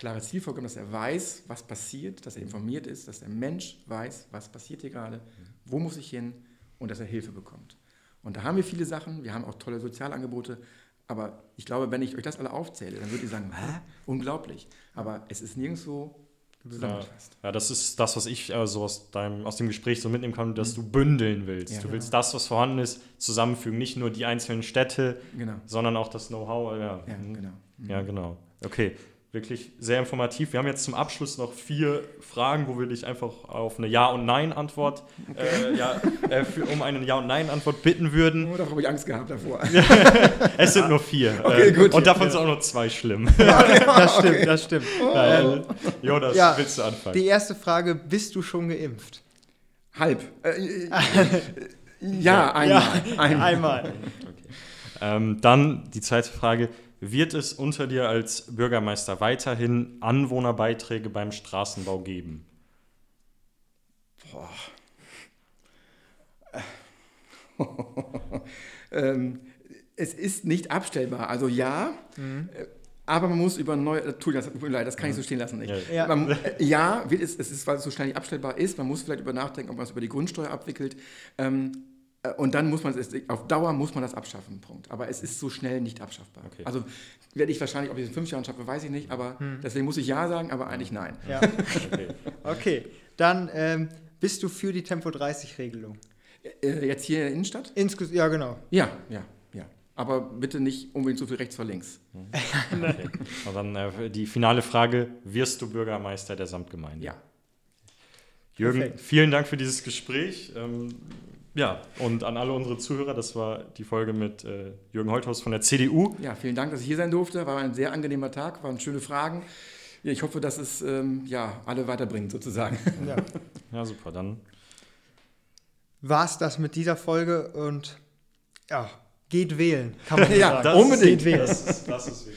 klare Zielvorgaben, dass er weiß, was passiert, dass er informiert ist, dass der Mensch weiß, was passiert hier gerade, wo muss ich hin und dass er Hilfe bekommt. Und da haben wir viele Sachen, wir haben auch tolle Sozialangebote, aber ich glaube, wenn ich euch das alle aufzähle, dann würdet ihr sagen, Hä? unglaublich. Aber es ist nirgendwo Ja, zusammengefasst. ja, das ist das, was ich äh, so aus, deinem, aus dem Gespräch so mitnehmen kann, dass du bündeln willst. Ja, du genau. willst das, was vorhanden ist, zusammenfügen. Nicht nur die einzelnen Städte, Genau. sondern auch das Know-how. Ja. Ja, Mhm. genau. Ja, genau. Okay, wirklich sehr informativ. Wir haben jetzt zum Abschluss noch vier Fragen, wo wir dich einfach auf eine Ja- und Nein-Antwort, äh, ja, äh, für, um eine Ja- und Nein-Antwort bitten würden. Oh, da habe ich Angst gehabt davor. Es sind nur vier. Okay, äh, gut. Und davon Ja. sind auch nur zwei schlimm. Das stimmt, das stimmt. Äh, Jonas, Ja, willst du anfangen? Die erste Frage, bist du schon geimpft? Halb. Äh, äh, ja, einmal. einmal. Einmal. Ähm, dann die zweite Frage. Wird es unter dir als Bürgermeister weiterhin Anwohnerbeiträge beim Straßenbau geben? ähm, es ist nicht abstellbar. Also ja, äh, aber man muss über neue. äh, Tut das, tut mir leid, das kann ich so stehen lassen nicht. Ja. Ja. Man, äh, ja, wird es, es ist, weil es so schnell nicht abstellbar ist. Man muss vielleicht über nachdenken, ob man es über die Grundsteuer abwickelt. Ähm, äh, und dann muss man es, auf Dauer muss man das abschaffen, Punkt. Aber es ist so schnell nicht abschaffbar. Okay. Also werde ich wahrscheinlich, ob ich es in fünf Jahren schaffe, weiß ich nicht, aber deswegen muss ich Ja sagen, aber eigentlich nein. Ja. Okay. Okay, dann ähm, bist du für die Tempo 30-Regelung? Äh, jetzt hier in der Innenstadt? Insges ja, genau. Ja, ja, ja. Aber bitte nicht unbedingt so viel rechts vor links. okay. Und dann äh, die finale Frage: Wirst du Bürgermeister der Samtgemeinde? Ja. Jürgen, Perfekt. vielen Dank für dieses Gespräch. Ähm, ja, und an alle unsere Zuhörer, das war die Folge mit äh, Jürgen Holthaus von der CDU. Ja, vielen Dank, dass ich hier sein durfte. War ein sehr angenehmer Tag, waren schöne Fragen. Ja, ich hoffe, dass es ähm, ja, alle weiterbringt, sozusagen. Ja. Ja, super. Dann War es das mit dieser Folge und ja, geht wählen, kann man Ja, sagen. unbedingt. Geht wählen. Das ist, das ist